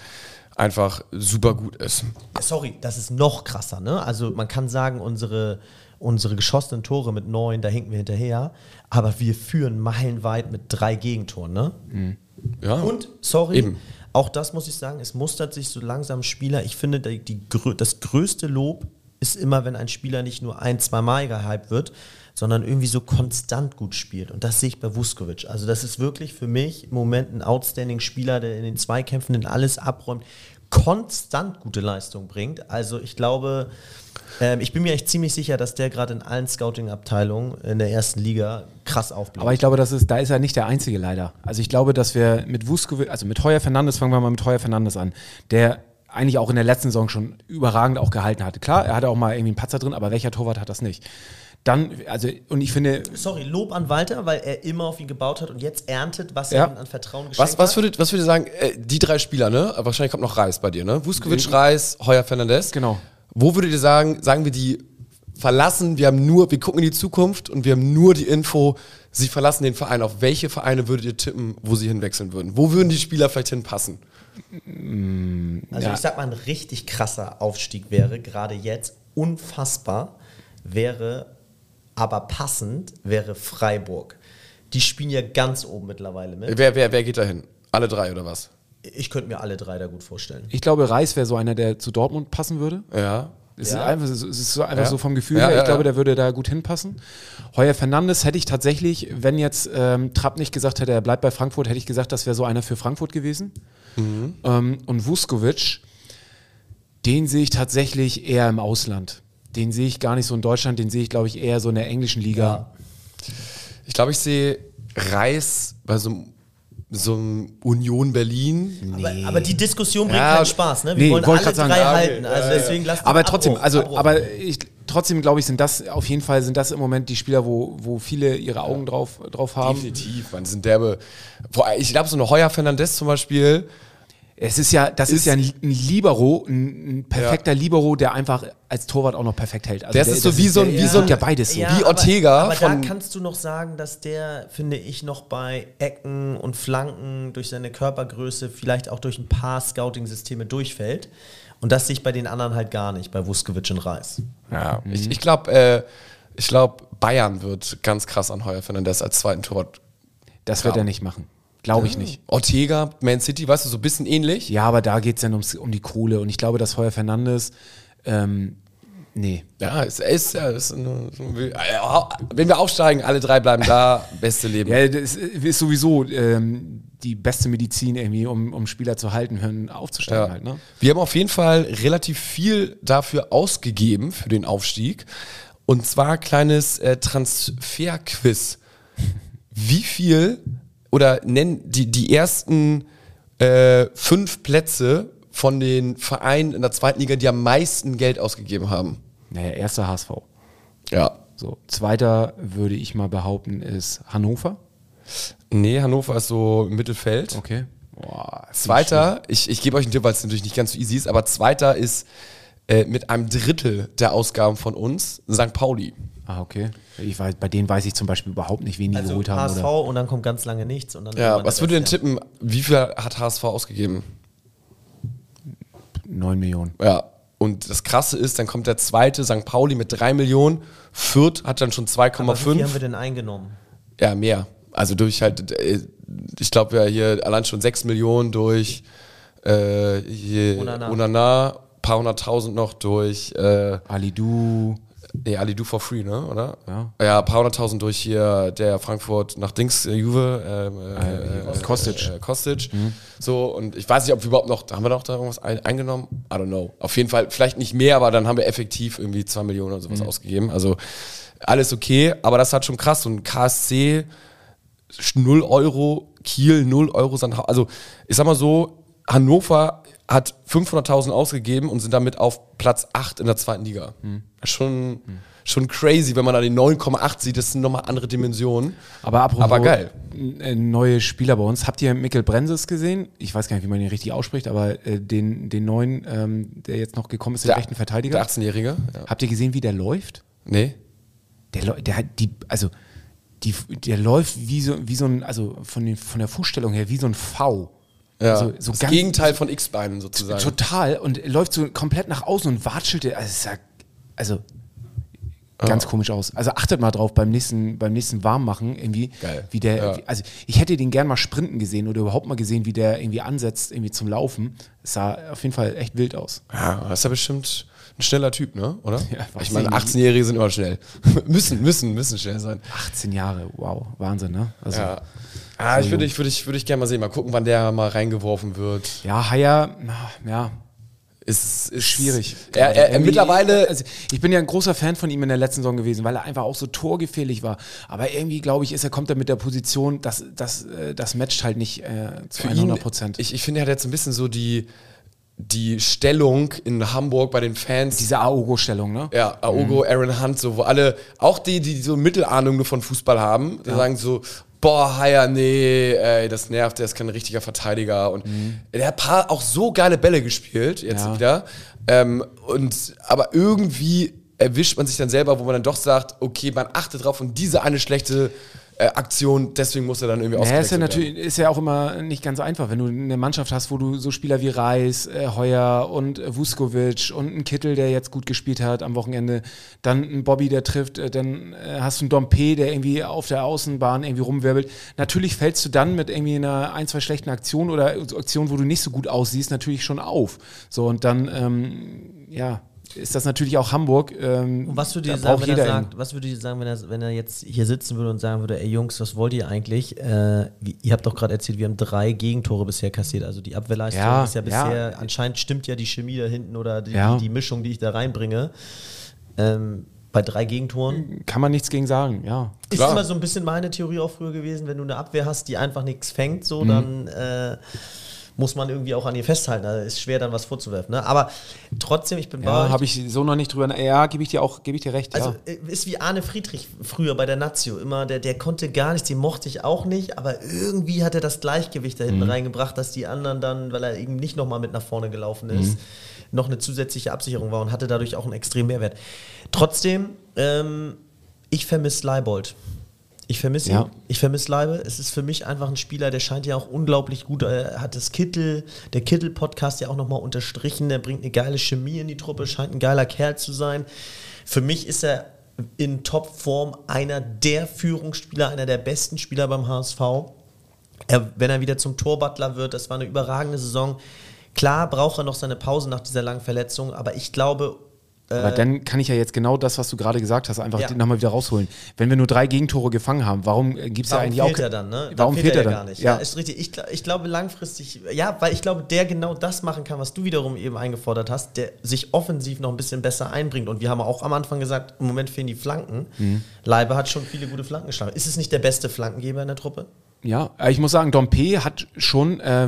einfach super gut ist. Sorry, das ist noch krasser, ne? Also man kann sagen, unsere, unsere geschossenen Tore mit neun, da hinken wir hinterher, aber wir führen meilenweit mit drei Gegentoren, ne? Ja. Und, sorry, Eben. Auch das muss ich sagen, es mustert sich so langsam Spieler. Ich finde, die, die, das größte Lob ist immer, wenn ein Spieler nicht nur ein, zwei Mal gehypt wird, sondern irgendwie so konstant gut spielt. Und das sehe ich bei Vuskovic. Also das ist wirklich für mich im Moment ein outstanding Spieler, der in den Zweikämpfen in alles abräumt, konstant gute Leistung bringt. Also ich glaube, ähm, ich bin mir echt ziemlich sicher, dass der gerade in allen Scouting-Abteilungen in der ersten Liga krass aufbleibt. Aber ich glaube, das ist, da ist er nicht der Einzige leider. Also ich glaube, dass wir mit Vuskovic, also mit Heuer Fernandes, fangen wir mal mit Heuer Fernandes an, der eigentlich auch in der letzten Saison schon überragend auch gehalten hatte. Klar, er hatte auch mal irgendwie einen Patzer drin, aber welcher Torwart hat das nicht? Dann, also, und ich finde. Sorry, Lob an Walter, weil er immer auf ihn gebaut hat und jetzt erntet, was Ja. er an Vertrauen geschenkt Was, was, hat. würdet, was würdet ihr sagen, äh, die drei Spieler, ne? Wahrscheinlich kommt noch Reis bei dir, ne? Vuskovic, Reis, Heuer Fernandez. Genau. Wo würdet ihr sagen, sagen wir die verlassen, wir haben nur, wir gucken in die Zukunft und wir haben nur die Info, sie verlassen den Verein. Auf welche Vereine würdet ihr tippen, wo sie hinwechseln würden? Wo würden die Spieler vielleicht hinpassen? Also Ja. ich sag mal, ein richtig krasser Aufstieg wäre, gerade jetzt, unfassbar, wäre, aber passend, wäre Freiburg. Die spielen ja ganz oben mittlerweile mit. Wer, wer, wer geht da hin? Alle drei oder was? Ich könnte mir alle drei da gut vorstellen. Ich glaube, Reis wäre so einer, der zu Dortmund passen würde. Ja. Es Ja. ist einfach, es ist so, einfach Ja. so vom Gefühl Ja, her. Ich ja, glaube, ja. der würde da gut hinpassen. Heuer Fernandes hätte ich tatsächlich, wenn jetzt ähm, Trapp nicht gesagt hätte, er bleibt bei Frankfurt, hätte ich gesagt, das wäre so einer für Frankfurt gewesen. Mhm. Ähm, und Vuskovic, den sehe ich tatsächlich eher im Ausland. Den sehe ich gar nicht so in Deutschland, den sehe ich, glaube ich, eher so in der englischen Liga. Ich glaube, ich sehe Reis bei so einem, so einem Union Berlin. Aber, aber die Diskussion bringt Ja, keinen Spaß, ne? Wir nee, wollen alle drei sagen, ja, halten. Also deswegen lasst Aber trotzdem, Abbruch, also, Abbruch. aber ich, trotzdem glaube ich, sind das auf jeden Fall sind das im Moment die Spieler, wo, wo viele ihre Augen drauf, drauf haben. Definitiv, man sind derbe. Ich glaube, so eine Heuer Fernandez zum Beispiel. Es ist ja, das ist, Ist- ja ein, ein Libero, ein, ein perfekter Libero, der einfach als Torwart auch noch perfekt hält. Also Das ist so wie so ein- der- wie so ein- ja beides so. wie Ortega Aber, aber von- da kannst du noch sagen, dass der, finde ich, noch bei Ecken und Flanken durch seine Körpergröße, vielleicht auch durch ein paar Scouting-Systeme durchfällt. Und das sehe ich bei den anderen halt gar nicht, bei Vuskovic und Reis. Ja, ich, ich glaube, äh, ich glaube, Bayern wird ganz krass an Heuer Fernandez als zweiten Torwart. Das wird er nicht machen. Glaube ich nicht. Ortega, Man City, weißt du, so ein bisschen ähnlich. Ja, aber da geht es dann ums, um die Kohle. Und ich glaube, dass Heuer Fernandes, ähm, nee. Ja, es ist, ja, es ist eine, wenn wir aufsteigen, alle drei bleiben da, beste Leben. Ja, das ist sowieso ähm, die beste Medizin irgendwie, um, um Spieler zu halten, hören, aufzusteigen Ja. halt. Ne? Wir haben auf jeden Fall relativ viel dafür ausgegeben für den Aufstieg. Und zwar kleines äh, Transferquiz. Wie viel oder nennen die, die ersten äh, fünf Plätze von den Vereinen in der zweiten Liga, die am meisten Geld ausgegeben haben? Naja, erster HSV. Ja. So, zweiter würde ich mal behaupten, ist Hannover. Nee, Hannover ist so im Mittelfeld. Okay. Boah, Zweiter, ich, ich gebe euch einen Tipp, weil es natürlich nicht ganz so easy ist, aber zweiter ist äh, mit einem Drittel der Ausgaben von uns St. Pauli. Ah, okay. Ich weiß, bei denen weiß ich zum Beispiel überhaupt nicht, wen die Also geholt haben. HSV Oder? und dann kommt ganz lange nichts. Und dann Ja, irgendwann was ihr denn tippen? Wie viel hat HSV ausgegeben? 9 Millionen. Ja. Und das Krasse ist, dann kommt der zweite, St. Pauli mit 3 Millionen. Fürth hat dann schon Aber wie viel haben 2,5. wir denn eingenommen? Ja, mehr. Also durch halt, äh, ich glaube ja hier allein schon 6 Millionen durch äh, hier Onana. Onana, paar hunderttausend noch durch äh, Alidu. Nee, Ali Do for free, ne? Oder? Ja. Ja, ein paar hunderttausend durch hier der Frankfurt nach Dings, äh, Juve, ähm, äh, äh, Kostic. Äh, Kostic. So, und ich weiß nicht, ob wir überhaupt noch, haben wir noch da irgendwas ein, eingenommen? I don't know. Auf jeden Fall, vielleicht nicht mehr, aber dann haben wir effektiv irgendwie zwei Millionen oder sowas ausgegeben. Also alles okay, aber das hat schon krass. Und KSC 0 Euro, Kiel 0 Euro. Also ich sag mal so, Hannover hat 500.000 ausgegeben und sind damit auf Platz 8 in der zweiten Liga. Schon, schon crazy, wenn man da die 9,8 sieht, das sind nochmal andere Dimensionen. Aber apropos Aber geil. äh, neue Spieler bei uns. Habt ihr Mikkel Brenses gesehen? Ich weiß gar nicht, wie man ihn richtig ausspricht, aber äh, den, den neuen, ähm, der jetzt noch gekommen ist, den rechten Verteidiger. Der 18-Jährige. Ja. Habt ihr gesehen, wie der läuft? Nee. Der, der hat die, also die, der läuft wie so, wie so ein, also von, den, von der Fußstellung her wie so ein V. Ja. Also, so das Gegenteil von X-Beinen sozusagen. Total. Und läuft so komplett nach außen und watschelte. Also, es ist ja, also ganz komisch aus. Also achtet mal drauf beim nächsten, beim nächsten Warmmachen irgendwie, Geil. wie der, Ja. also ich hätte den gern mal sprinten gesehen oder überhaupt mal gesehen, wie der irgendwie ansetzt, irgendwie zum Laufen. Es sah auf jeden Fall echt wild aus. Ja, das ist ja bestimmt ein schneller Typ, ne? Oder? Ja, ich meine, ich nicht. 18-Jährige sind immer schnell. müssen, müssen, müssen schnell sein. 18 Jahre, wow, Wahnsinn, ne? Also, Ja. Ja. Ah, ich würde ich, würde ich, würde ich gerne mal sehen. Mal gucken, wann der mal reingeworfen wird. Ja, Haier, ja, Ist, ist schwierig. Er, er, er mittlerweile. Also ich bin ja ein großer Fan von ihm in der letzten Saison gewesen, weil er einfach auch so torgefährlich war. Aber irgendwie, glaube ich, ist er, kommt er mit der Position, das, das, äh, das matcht halt nicht äh, zu für 100 ihn, Prozent. ich, ich finde, er hat jetzt ein bisschen so die, die Stellung in Hamburg bei den Fans. Diese Aogo-Stellung, ne? ja, Aogo, Aaron Hunt, so, wo alle, auch die, die so Mittelahnung nur von Fußball haben, die sagen so, boah, Haier, nee, ey, das nervt, der ist kein richtiger Verteidiger. Und der hat paar auch so geile Bälle gespielt, jetzt Ja. wieder. Ähm, und, aber irgendwie erwischt man sich dann selber, wo man dann doch sagt, okay, man achtet drauf und diese eine schlechte äh, Aktion, deswegen muss er dann irgendwie Ja, ist ja natürlich ist ja auch immer nicht ganz einfach, wenn du eine Mannschaft hast, wo du so Spieler wie Reis, äh, Heuer und äh, Vuskovic und einen Kittel, der jetzt gut gespielt hat am Wochenende, dann ein Bobby, der trifft, äh, dann äh, hast du einen Dompe, der irgendwie auf der Außenbahn irgendwie rumwirbelt. Natürlich fällst du dann mit irgendwie einer ein, zwei schlechten Aktionen oder Aktionen, wo du nicht so gut aussiehst, natürlich schon auf. So und dann, ähm, ja, ist das natürlich auch Hamburg. Ähm, Und was würdet da ihr sagen, wenn er sagt, was würdet ihr sagen, wenn er, wenn er jetzt hier sitzen würde und sagen würde, ey Jungs, was wollt ihr eigentlich? Äh, wie, ihr habt doch gerade erzählt, wir haben drei Gegentore bisher kassiert. Also die Abwehrleistung Ja, ist ja ja. bisher, anscheinend stimmt ja die Chemie da hinten oder die, Ja. die, die Mischung, die ich da reinbringe. Ähm, bei drei Gegentoren. kann man nichts gegen sagen, ja. Ist Klar. immer so ein bisschen meine Theorie auch früher gewesen, wenn du eine Abwehr hast, die einfach nichts fängt, Mhm. so, dann äh, muss man irgendwie auch an ihr festhalten. Also ist schwer, dann was vorzuwerfen. Ne? Aber trotzdem, ich bin Ja, habe ich so noch nicht drüber. Ja, gebe ich dir auch, gebe ich dir recht. Also ja. äh, ist wie Arne Friedrich früher bei der Nazio. Immer, der, der konnte gar nichts, den mochte ich auch nicht, aber irgendwie hat er das Gleichgewicht da Mhm. hinten reingebracht, dass die anderen dann, weil er eben nicht nochmal mit nach vorne gelaufen ist, Mhm. noch eine zusätzliche Absicherung war und hatte dadurch auch einen extremen Mehrwert. Trotzdem, ähm, ich vermisse Leibold. Ich vermisse ihn. Ja. Ich vermisse Leibe. Es ist für mich einfach ein Spieler, der scheint ja auch unglaublich gut. Er hat das Kittel, der Kittel-Podcast ja auch nochmal unterstrichen. Der bringt eine geile Chemie in die Truppe, scheint ein geiler Kerl zu sein. Für mich ist er in Topform einer der Führungsspieler, einer der besten Spieler beim HSV. Er, wenn er wieder zum Torbutler wird, das war eine überragende Saison. Klar braucht er noch seine Pause nach dieser langen Verletzung, aber ich glaube, Aber dann kann ich ja jetzt genau das, was du gerade gesagt hast, einfach Ja. nochmal wieder rausholen. Wenn wir nur drei Gegentore gefangen haben, warum gibt es ja Warum eigentlich fehlt auch. er dann, ne? Warum fehlt er dann? gar nicht? Ja. Ja, ist richtig. Ich, ich glaube langfristig, ja, weil ich glaube, der genau das machen kann, was du wiederum eben eingefordert hast, der sich offensiv noch ein bisschen besser einbringt. Und wir haben auch am Anfang gesagt, im Moment fehlen die Flanken. Mhm. Leibe hat schon viele gute Flanken geschlagen. Ist es nicht der beste Flankengeber in der Truppe? Ja, äh, ich muss sagen, Dompe hat schon, äh,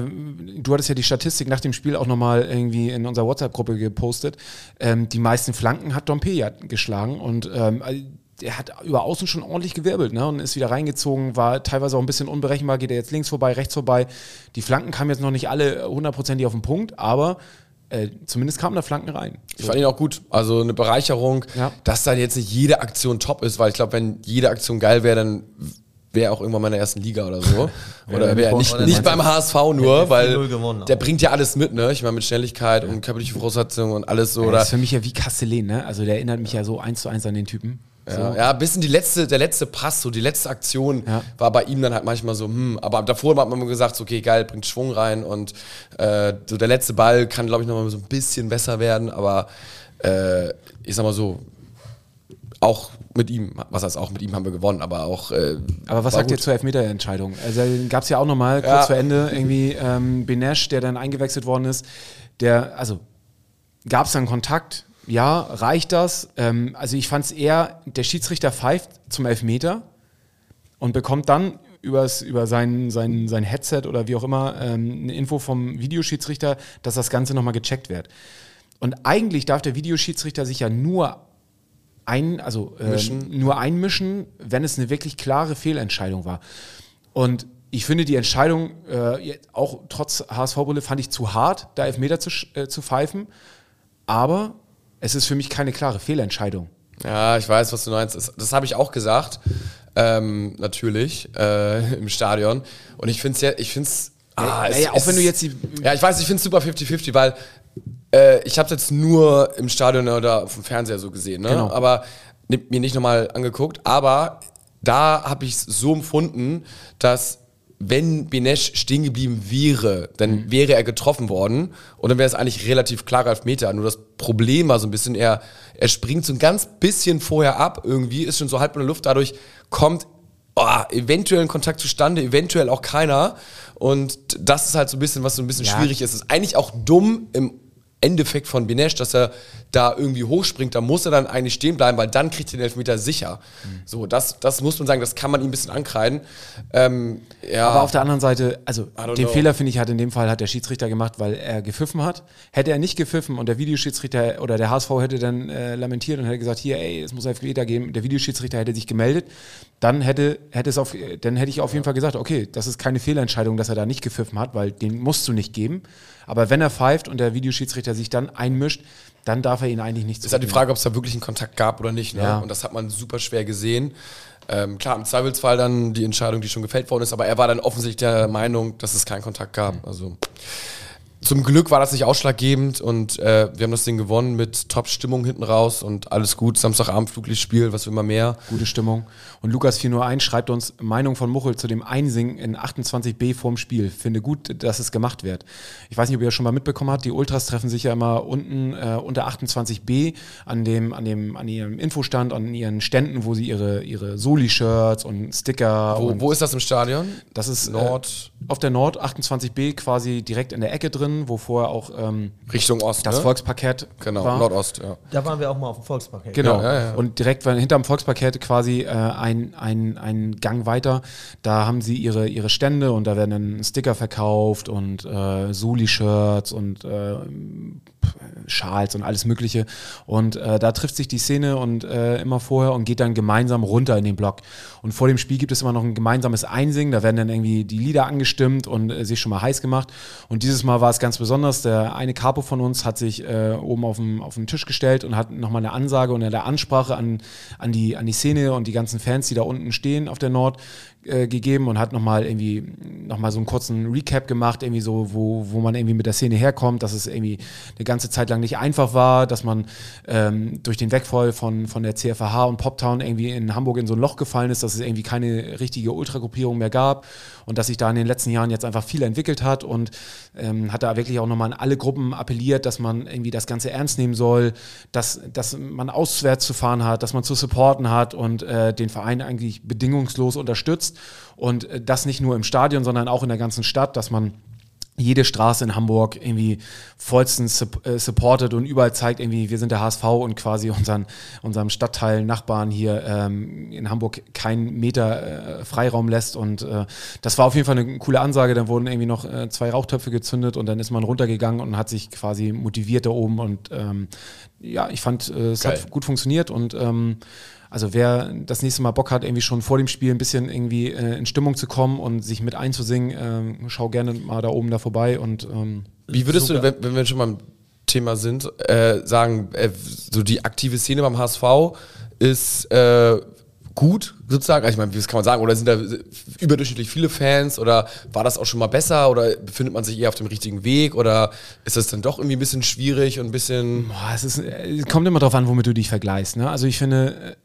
du hattest ja die Statistik nach dem Spiel auch nochmal irgendwie in unserer WhatsApp-Gruppe gepostet. Ähm, die meisten Flanken hat Dompe ja geschlagen und ähm, also er hat über außen schon ordentlich gewirbelt ne, und ist wieder reingezogen, war teilweise auch ein bisschen unberechenbar, geht er jetzt links vorbei, rechts vorbei. Die Flanken kamen jetzt noch nicht alle hundertprozentig auf den Punkt, aber äh, zumindest kamen da Flanken rein. Ich fand ihn auch gut. Also eine Bereicherung, Ja. dass dann jetzt nicht jede Aktion top ist, weil ich glaube, wenn jede Aktion geil wäre, dann wäre auch irgendwann mal in der ersten Liga oder so. oder wäre nicht bei- nicht beim HSV nur, Hätte 4-0 weil gewonnen der bringt ja alles mit, ne? Ich meine, mit Schnelligkeit und körperliche Voraussetzungen und alles so. Das Oder, ist für mich ja wie Castellet, ne? Also der erinnert mich ja so eins zu eins an den Typen. ja, ja, ein bisschen die letzte, der letzte Pass, so die letzte Aktion Ja. war bei ihm dann halt manchmal so, hm, aber davor hat man immer gesagt, so, okay, geil, bringt Schwung rein und äh, so der letzte Ball kann, glaube ich, nochmal so ein bisschen besser werden, aber äh, ich sag mal so, auch mit ihm, was heißt auch mit ihm haben wir gewonnen, aber auch. Äh, Aber was sagt ihr gut. zur Elfmeterentscheidung? Also gab es ja auch nochmal kurz Ja. vor Ende irgendwie ähm, Benesch, der dann eingewechselt worden ist. Der, also gab es dann Kontakt? Ja, reicht das? Ähm, also ich fand es eher, der Schiedsrichter pfeift zum Elfmeter und bekommt dann übers, über sein, sein, sein Headset oder wie auch immer ähm, eine Info vom Videoschiedsrichter, dass das Ganze nochmal gecheckt wird. Und eigentlich darf der Videoschiedsrichter sich ja nur ein, also Mischen. nur einmischen, wenn es eine wirklich klare Fehlentscheidung war. Und ich finde die Entscheidung, äh, auch trotz HSV-Bulle, fand ich zu hart, da Elfmeter zu, äh, zu pfeifen. Aber es ist für mich keine klare Fehlentscheidung. Ja, ich weiß, was du meinst. Das, das habe ich auch gesagt, ähm, natürlich, äh, im Stadion. Und ich finde es ja, ich finde es. Ah, naja, auch wenn du jetzt die- Ja, ich weiß, ich finde es super 50-50, weil äh, ich habe es jetzt nur im Stadion oder auf dem Fernseher so gesehen, ne? Genau. Aber mir nicht nochmal angeguckt, aber da habe ich es so empfunden, dass wenn Benesch stehen geblieben wäre, dann mhm. wäre er getroffen worden und dann wäre es eigentlich relativ klarer Elfmeter. Nur das Problem war so ein bisschen, er, er springt so ein ganz bisschen vorher ab irgendwie, ist schon so halb in der Luft, dadurch kommt oh, eventuell ein Kontakt zustande, eventuell auch keiner. Und das ist halt so ein bisschen, was so ein bisschen ja. schwierig ist. Ist eigentlich auch dumm im Endeffekt von Binesh, dass er da irgendwie hochspringt, da muss er dann eigentlich stehen bleiben, weil dann kriegt er den Elfmeter sicher. Mhm. So, das, das muss man sagen, das kann man ihm ein bisschen ankreiden. Ähm, ja. Aber auf der anderen Seite, also den know. Fehler, finde ich, hat in dem Fall hat der Schiedsrichter gemacht, weil er gepfiffen hat. Hätte er nicht gepfiffen und der Videoschiedsrichter oder der HSV hätte dann äh, lamentiert und hätte gesagt, hier, ey, es muss Elfmeter geben, der Videoschiedsrichter hätte sich gemeldet, dann hätte, hätte es auf, dann hätte ich auf jeden Fall gesagt, okay, das ist keine Fehlentscheidung, dass er da nicht gepfiffen hat, weil den musst du nicht geben. Aber wenn er pfeift und der Videoschiedsrichter sich dann einmischt, dann darf er ihn eigentlich nicht Es ist halt die Frage, ob es da wirklich einen Kontakt gab oder nicht. Ne? Ja. Und das hat man super schwer gesehen. Ähm, klar, im Zweifelsfall dann die Entscheidung, die schon gefällt worden ist, aber er war dann offensichtlich der Meinung, dass es keinen Kontakt gab. Also zum Glück war das nicht ausschlaggebend und äh, wir haben das Ding gewonnen mit Top-Stimmung hinten raus und alles gut. Samstagabend Fluglichtspiel, was will man mehr? Gute Stimmung. Und Lukas 401 schreibt uns Meinung von Muchel zu dem Einsingen in 28b vorm Spiel. Finde gut, dass es gemacht wird. Ich weiß nicht, ob ihr das schon mal mitbekommen habt. Die Ultras treffen sich ja immer unten äh, unter 28b an dem, an dem, an ihrem Infostand, an ihren Ständen, wo sie ihre, ihre Soli-Shirts und Sticker. Wo, und wo ist das im Stadion? Das ist Nord. Äh, auf der Nord 28b quasi direkt in der Ecke drin drin, wo vorher auch ähm, Richtung Ost das ne? Volksparkett genau, war. Nordost, ja. Da waren wir auch mal auf dem Volksparkett. Genau. Ja, ja, ja. Und direkt hinterm Volksparkett quasi äh, ein, ein, ein Gang weiter. Da haben sie ihre, ihre Stände und da werden dann Sticker verkauft und äh, Suli-Shirts und äh, Schals und alles Mögliche. Und äh, da trifft sich die Szene und äh, immer vorher und geht dann gemeinsam runter in den Block. Und vor dem Spiel gibt es immer noch ein gemeinsames Einsingen. Da werden dann irgendwie die Lieder angestimmt und äh, sich schon mal heiß gemacht. Und dieses Mal war es ganz besonders. Der eine Capo von uns hat sich äh, oben auf dem, auf den Tisch gestellt und hat nochmal eine Ansage und eine Ansprache an, an, die, an die Szene und die ganzen Fans, die da unten stehen auf der Nord, äh, gegeben und hat nochmal irgendwie nochmal so einen kurzen Recap gemacht, irgendwie so, wo, wo man irgendwie mit der Szene herkommt, dass es irgendwie eine ganze Zeit lang nicht einfach war, dass man ähm, durch den Wegfall von, von der CFH und Poptown irgendwie in Hamburg in so ein Loch gefallen ist, dass es irgendwie keine richtige Ultragruppierung mehr gab und dass sich da in den letzten Jahren jetzt einfach viel entwickelt hat und ähm, hat da wirklich auch nochmal an alle Gruppen appelliert, dass man irgendwie das Ganze ernst nehmen soll, dass, dass man auswärts zu fahren hat, dass man zu supporten hat und äh, den Verein eigentlich bedingungslos unterstützt und äh, das nicht nur im Stadion, sondern auch in der ganzen Stadt, dass man jede Straße in Hamburg irgendwie vollstens äh, supportet und überall zeigt irgendwie, wir sind der HSV und quasi unseren, unserem Stadtteil, Nachbarn hier ähm, in Hamburg keinen Meter äh, Freiraum lässt. Und äh, das war auf jeden Fall eine coole Ansage. Dann wurden irgendwie noch äh, zwei Rauchtöpfe gezündet und dann ist man runtergegangen und hat sich quasi motiviert da oben. Und ähm, ja, ich fand, äh, es Geil. hat gut funktioniert und ähm, also wer das nächste Mal Bock hat, irgendwie schon vor dem Spiel ein bisschen irgendwie äh, in Stimmung zu kommen und sich mit einzusingen, äh, schau gerne mal da oben da vorbei. Und ähm, wie würdest super. du, wenn, wenn, wir schon mal im Thema sind, äh, sagen, äh, so die aktive Szene beim HSV ist äh, gut, sozusagen? Also ich meine, wie kann man sagen? Oder sind da überdurchschnittlich viele Fans? Oder war das auch schon mal besser? Oder befindet man sich eher auf dem richtigen Weg? Oder ist das dann doch irgendwie ein bisschen schwierig und ein bisschen. Boah, es, ist, es kommt immer darauf an, womit du dich vergleichst. Ne? Also ich finde,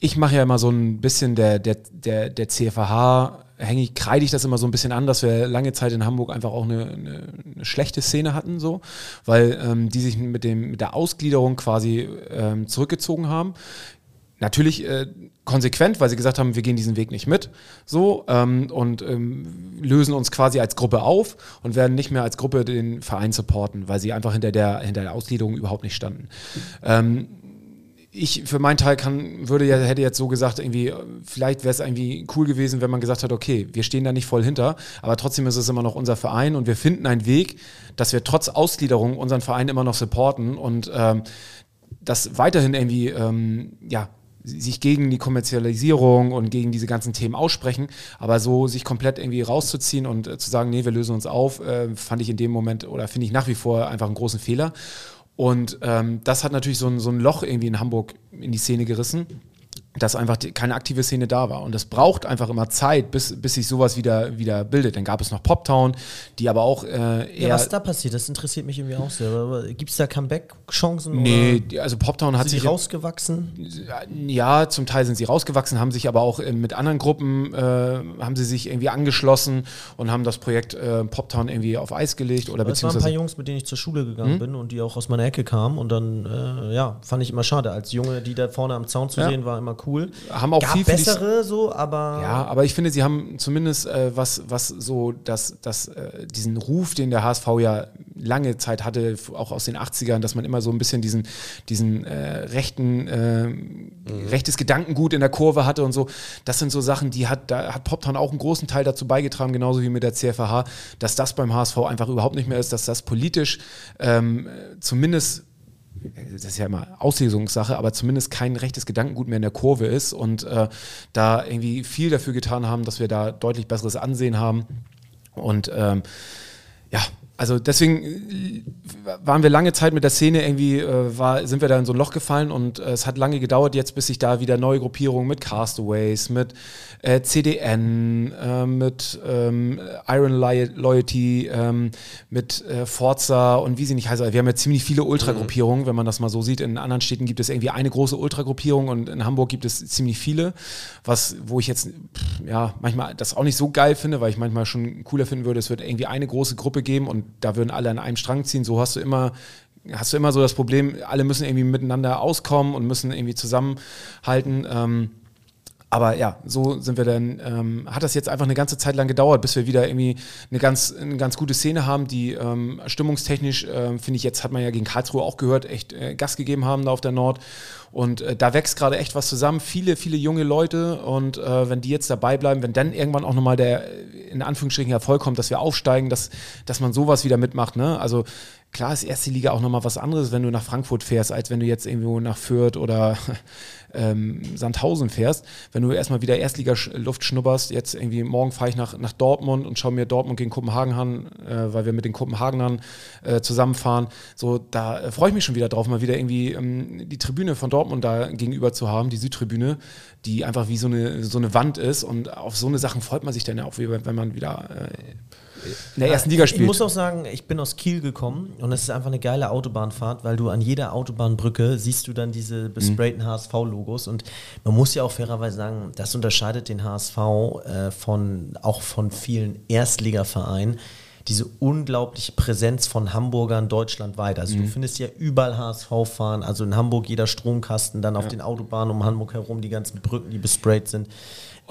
ich mache ja immer so ein bisschen der, der, der, der CFH, hänge ich, kreide ich das immer so ein bisschen an, dass wir lange Zeit in Hamburg einfach auch eine, eine, eine schlechte Szene hatten, so, weil ähm, die sich mit, dem, mit der Ausgliederung quasi ähm, zurückgezogen haben. Natürlich äh, konsequent, weil sie gesagt haben, wir gehen diesen Weg nicht mit, so ähm, und ähm, lösen uns quasi als Gruppe auf und werden nicht mehr als Gruppe den Verein supporten, weil sie einfach hinter der hinter der Ausgliederung überhaupt nicht standen. Ähm, ich für meinen Teil kann, würde ja, hätte jetzt so gesagt, irgendwie, vielleicht wäre es irgendwie cool gewesen, wenn man gesagt hat, okay, wir stehen da nicht voll hinter, aber trotzdem ist es immer noch unser Verein und wir finden einen Weg, dass wir trotz Ausgliederung unseren Verein immer noch supporten und ähm, das weiterhin irgendwie, ähm, ja, sich gegen die Kommerzialisierung und gegen diese ganzen Themen aussprechen, aber so sich komplett irgendwie rauszuziehen und äh, zu sagen, nee, wir lösen uns auf, äh, fand ich in dem Moment oder finde ich nach wie vor einfach einen großen Fehler. Und ähm, das hat natürlich so ein, so ein Loch irgendwie in Hamburg in die Szene gerissen. Dass einfach keine aktive Szene da war. Und das braucht einfach immer Zeit, bis, bis sich sowas wieder, wieder bildet. Dann gab es noch Poptown, die aber auch äh, eher. Ja, was da passiert, das interessiert mich irgendwie auch sehr. Gibt es da Comeback-Chancen? Nee, also Poptown hat sich rausgewachsen? Ja, zum Teil sind sie rausgewachsen, haben sich aber auch äh, mit anderen Gruppen, äh, haben sie sich irgendwie angeschlossen und haben das Projekt äh, Poptown irgendwie auf Eis gelegt oder Es waren ein paar. Hm? Jungs, mit denen ich zur Schule gegangen bin und die auch aus meiner Ecke kamen. Und dann, äh, ja, fand ich immer schade. Als Junge, die da vorne am Zaun zu Ja. sehen, war immer cool. Haben auch Gab viel bessere so, aber Ja, aber ich finde, sie haben zumindest äh, was, was so das, das, äh, diesen Ruf, den der HSV ja lange Zeit hatte, auch aus den 80ern, dass man immer so ein bisschen diesen, diesen äh, rechten, äh, rechtes Gedankengut in der Kurve hatte und so. Das sind so Sachen, die hat, da hat Poptown auch einen großen Teil dazu beigetragen, genauso wie mit der CFH, dass das beim HSV einfach überhaupt nicht mehr ist, dass das politisch ähm, zumindest das ist ja immer Auslegungssache, aber zumindest kein rechtes Gedankengut mehr in der Kurve ist und äh, da irgendwie viel dafür getan haben, dass wir da deutlich besseres Ansehen haben. Und ähm, ja, also deswegen äh, waren wir lange Zeit mit der Szene irgendwie, äh, war, sind wir da in so ein Loch gefallen und äh, es hat lange gedauert jetzt, bis sich da wieder neue Gruppierungen mit Castaways, mit äh, CDN, äh, mit ähm, Iron Loy- Loyalty, ähm, mit äh, Forza und wie sie nicht heißen. Wir haben ja ziemlich viele Ultragruppierungen, wenn man das mal so sieht. In anderen Städten gibt es irgendwie eine große Ultragruppierung und in Hamburg gibt es ziemlich viele, was, wo ich jetzt pff, ja manchmal das auch nicht so geil finde, weil ich manchmal schon cooler finden würde, es wird irgendwie eine große Gruppe geben und da würden alle an einem Strang ziehen. So hast du immer hast du immer so das Problem, alle müssen irgendwie miteinander auskommen und müssen irgendwie zusammenhalten. Ähm, aber ja, so sind wir dann, ähm, hat das jetzt einfach eine ganze Zeit lang gedauert, bis wir wieder irgendwie eine ganz, eine ganz gute Szene haben, die ähm, stimmungstechnisch, ähm, finde ich, jetzt hat man ja gegen Karlsruhe auch gehört, echt äh, Gas gegeben haben da auf der Nord. Und äh, da wächst gerade echt was zusammen. Viele, viele junge Leute. Und äh, wenn die jetzt dabei bleiben, wenn dann irgendwann auch nochmal der äh, in Anführungsstrichen Erfolg kommt, dass wir aufsteigen, dass, dass man sowas wieder mitmacht. Ne? Also klar ist erste Liga auch nochmal was anderes, wenn du nach Frankfurt fährst, als wenn du jetzt irgendwo nach Fürth oder ähm, Sandhausen fährst. Wenn du erstmal wieder Erstliga-Luft schnupperst, jetzt irgendwie morgen fahre ich nach, nach Dortmund und schaue mir Dortmund gegen Kopenhagen an, äh, weil wir mit den Kopenhagenern äh, zusammenfahren. So, da äh, freue ich mich schon wieder drauf, mal wieder irgendwie ähm, die Tribüne von Dortmund da gegenüber zu haben, die Südtribüne, die einfach wie so eine, so eine Wand ist und auf so eine Sachen freut man sich dann ja auch, wenn man wieder äh, in der ersten Liga spielt. Ich muss auch sagen, ich bin aus Kiel gekommen und es ist einfach eine geile Autobahnfahrt, weil du an jeder Autobahnbrücke siehst du dann diese besprayten HSV-Logos und man muss ja auch fairerweise sagen, das unterscheidet den HSV äh, von auch von vielen Erstligavereinen. Diese unglaubliche Präsenz von Hamburgern deutschlandweit. Also du findest ja überall HSV fahren, also in Hamburg jeder Stromkasten, dann auf den Autobahnen um Hamburg herum die ganzen Brücken, die besprayt sind.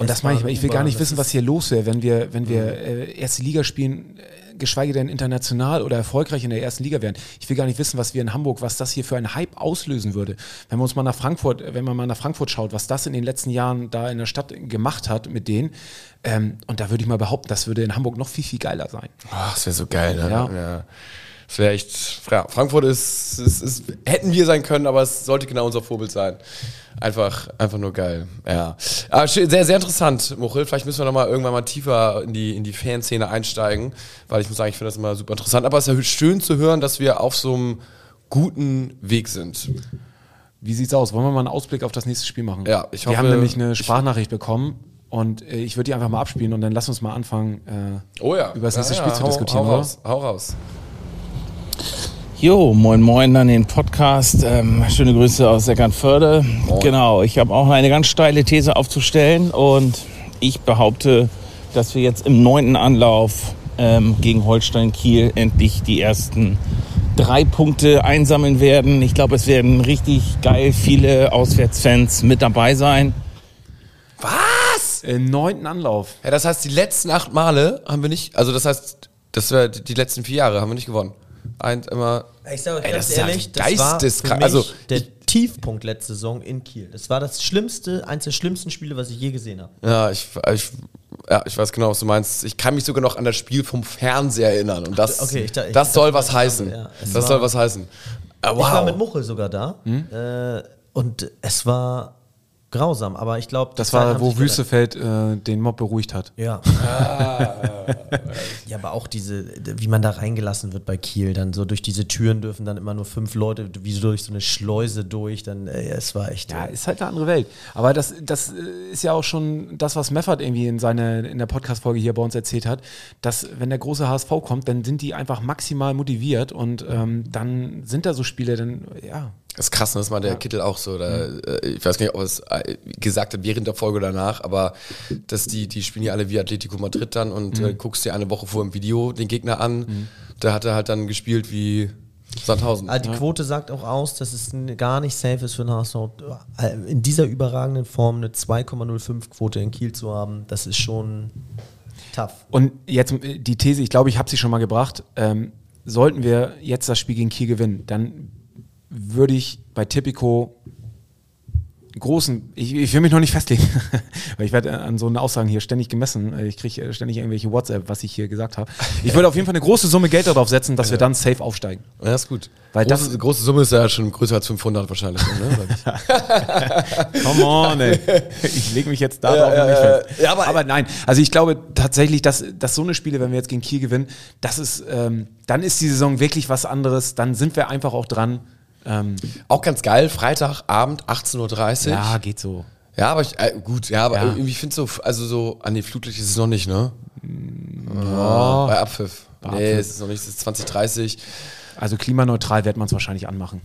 Und das meine ich, ich will gar nicht wissen, was hier los wäre, wenn wir, wenn wir äh, erste Liga spielen, geschweige denn international oder erfolgreich in der ersten Liga wären. Ich will gar nicht wissen, was wir in Hamburg, was das hier für einen Hype auslösen würde. Wenn wir uns mal nach Frankfurt, wenn man mal nach Frankfurt schaut, was das in den letzten Jahren da in der Stadt gemacht hat mit denen, ähm, und da würde ich mal behaupten, das würde in Hamburg noch viel, viel geiler sein. Ach, das wäre so geil, ne? Ja. Ja. Wäre echt. Ja, Frankfurt ist, ist, ist. Hätten wir sein können, aber es sollte genau unser Vorbild sein. Einfach, einfach nur geil. Ja. Aber schön- sehr, sehr interessant, Mochel. Vielleicht müssen wir nochmal irgendwann mal tiefer in die, in die Fanszene einsteigen, weil ich muss sagen, ich finde das immer super interessant. Aber es ist ja schön zu hören, dass wir auf so einem guten Weg sind. Wie sieht's aus? Wollen wir mal einen Ausblick auf das nächste Spiel machen? Ja, ich Wir hoffe- haben nämlich eine Sprachnachricht bekommen und äh, ich würde die einfach mal abspielen und dann lass uns mal anfangen, äh, Oh ja. über das nächste ja, Spiel ja, zu hau, diskutieren, hau raus. Hau raus. Jo, moin moin an den Podcast. Ähm, schöne Grüße aus Eckernförde. Genau, ich habe auch eine ganz steile These aufzustellen und ich behaupte, dass wir jetzt im neunten Anlauf ähm, gegen Holstein Kiel endlich die ersten drei Punkte einsammeln werden. Ich glaube, es werden richtig geil viele Auswärtsfans mit dabei sein. Was? Im neunten Anlauf. Ja, das heißt, die letzten acht Male haben wir nicht. Also, das heißt, das wäre die letzten vier Jahre haben wir nicht gewonnen. Ein, immer. Ich sage euch Ey, ganz das ist ja ehrlich, das war für geisteskrank. mich Also, der Tiefpunkt letzte Saison in Kiel. Das war das schlimmste, eins der schlimmsten Spiele, was ich je gesehen habe. Ja, ich, ich, ja, ich weiß genau, was du meinst. Ich kann mich sogar noch an das Spiel vom Fernseher erinnern. Und das, Okay, ich ich das soll was heißen. ja, das war- soll was heißen. Ah, Ich war mit wow. Muchel sogar da. Äh, und es war grausam. Aber ich glaube, Das war, wo Wüstefeld äh, den Mob beruhigt hat. Ja. ja, aber auch diese, wie man da reingelassen wird bei Kiel, dann so durch diese Türen dürfen dann immer nur fünf Leute, wie so durch so eine Schleuse durch, dann, ey, es war echt. Ja, äh, ist halt eine andere Welt. Aber das, das äh, ist ja auch schon das, was Meffert irgendwie in, seine, in der Podcast-Folge hier bei uns erzählt hat, dass wenn der große HSV kommt, dann sind die einfach maximal motiviert und ähm, dann sind da so Spiele, dann, ja, Das ist krass, ne? das war der Kittel auch so. Da, äh, ich weiß gar nicht, ob er es äh, gesagt hat während der Folge oder danach, aber dass die, die spielen ja alle wie Atletico Madrid dann und äh, guckst dir eine Woche vor im Video den Gegner an. Da hat er halt dann gespielt wie Sandhausen. Also die Quote sagt auch aus, dass es gar nicht safe ist für den HSV, äh, in dieser überragenden Form eine 2,05 Quote in Kiel zu haben. Das ist schon tough. Und jetzt äh, die These, ich glaube, ich habe sie schon mal gebracht. Ähm, sollten wir jetzt das Spiel gegen Kiel gewinnen, dann würde ich bei Tipico großen, ich, ich will mich noch nicht festlegen, weil ich werde an so einen Aussagen hier ständig gemessen. Ich kriege ständig irgendwelche WhatsApp, was ich hier gesagt habe. Ich würde auf jeden Fall eine große Summe Geld darauf setzen, dass wir dann safe aufsteigen. ja, ist gut. Weil große, das- große Summe ist ja schon größer als 500 wahrscheinlich. Ne? Come on, ey. Ich lege mich jetzt darauf Ja, ja, nicht ja. fest. Ja, aber- aber, nein, also ich glaube tatsächlich, dass, dass so eine Spiele, wenn wir jetzt gegen Kiel gewinnen, das ist, ähm, dann ist die Saison wirklich was anderes. Dann sind wir einfach auch dran. Ähm, Auch ganz geil, Freitagabend, 18.30 Uhr. ja, geht so. Ja, aber ich, äh, gut, ja, aber Ja. irgendwie finde so, also so, an die Flutlicht ist es noch nicht, ne? Ja. Bei Abpfiff. Bei nee, Abpfiff. es ist noch nicht, es ist 2030. Also klimaneutral wird man es wahrscheinlich anmachen.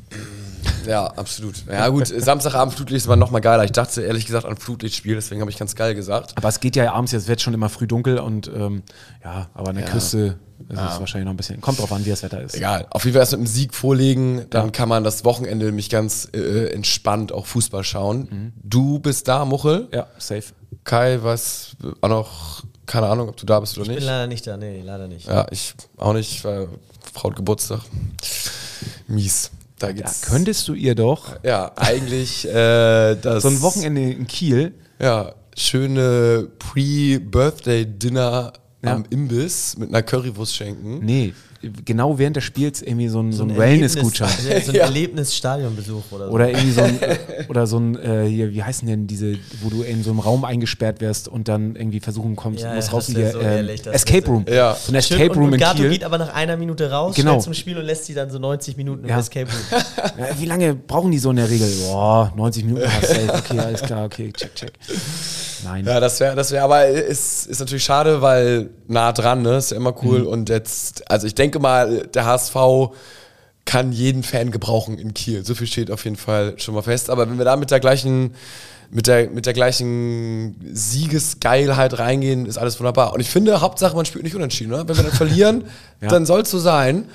Ja, absolut. Ja, gut, Samstagabend Flutlicht ist aber noch mal geiler. Ich dachte ehrlich gesagt an Flutlichtspiel, deswegen habe ich ganz geil gesagt. Aber es geht ja abends, jetzt wird schon immer früh dunkel und ähm, ja, aber an der Ja. Küste ist es wahrscheinlich noch ein bisschen. Kommt drauf an, wie das Wetter ist. Egal, auf jeden Fall erst mit einem Sieg vorlegen, dann kann man das Wochenende nämlich ganz äh, entspannt auch Fußball schauen. Du bist da, Muchel. Ja, safe. Kai, was auch noch, keine Ahnung, ob du da bist oder Ich bin nicht. leider nicht da, nee, leider nicht. Ja, ich auch nicht, weil Frau hat Geburtstag. Mies. Da geht's. könntest du ihr doch Ja, eigentlich äh, das. so ein Wochenende in Kiel, Ja, schöne Pre-Birthday-Dinner Ja. am Imbiss mit einer Currywurst schenken. nee, genau während des Spiels irgendwie so ein, so ein Erlebnis- Wellness-Gutschein. So ein Ja. Erlebnisstadionbesuch oder so. Oder irgendwie so ein, oder so ein, äh, hier, wie heißen denn diese, wo du in so einem Raum eingesperrt wirst und dann irgendwie versuchen kommst, Ja, musst ja, raus in die so ehrlich, das Escape Room. Ja. So ein Schön, Escape und, Room und in Gato Kiel. geht aber nach einer Minute raus, Genau. zum Spiel und lässt sie dann so 90 Minuten im Ja. Escape Room. Ja, wie lange brauchen die so in der Regel? Boah, 90 Minuten, safe, okay, alles klar, okay, check, check. Nein. Ja, das wäre, das wäre, aber ist, ist natürlich schade, weil nah dran, ne? Ist ja immer cool. Mhm. Und jetzt, also ich denke mal, der HSV kann jeden Fan gebrauchen in Kiel. So viel steht auf jeden Fall schon mal fest. Aber wenn wir da mit der gleichen, mit der, mit der gleichen Siegesgeilheit reingehen, ist alles wunderbar. Und ich finde, Hauptsache, man spielt nicht unentschieden, ne? Wenn wir dann verlieren, Ja. dann soll es so sein.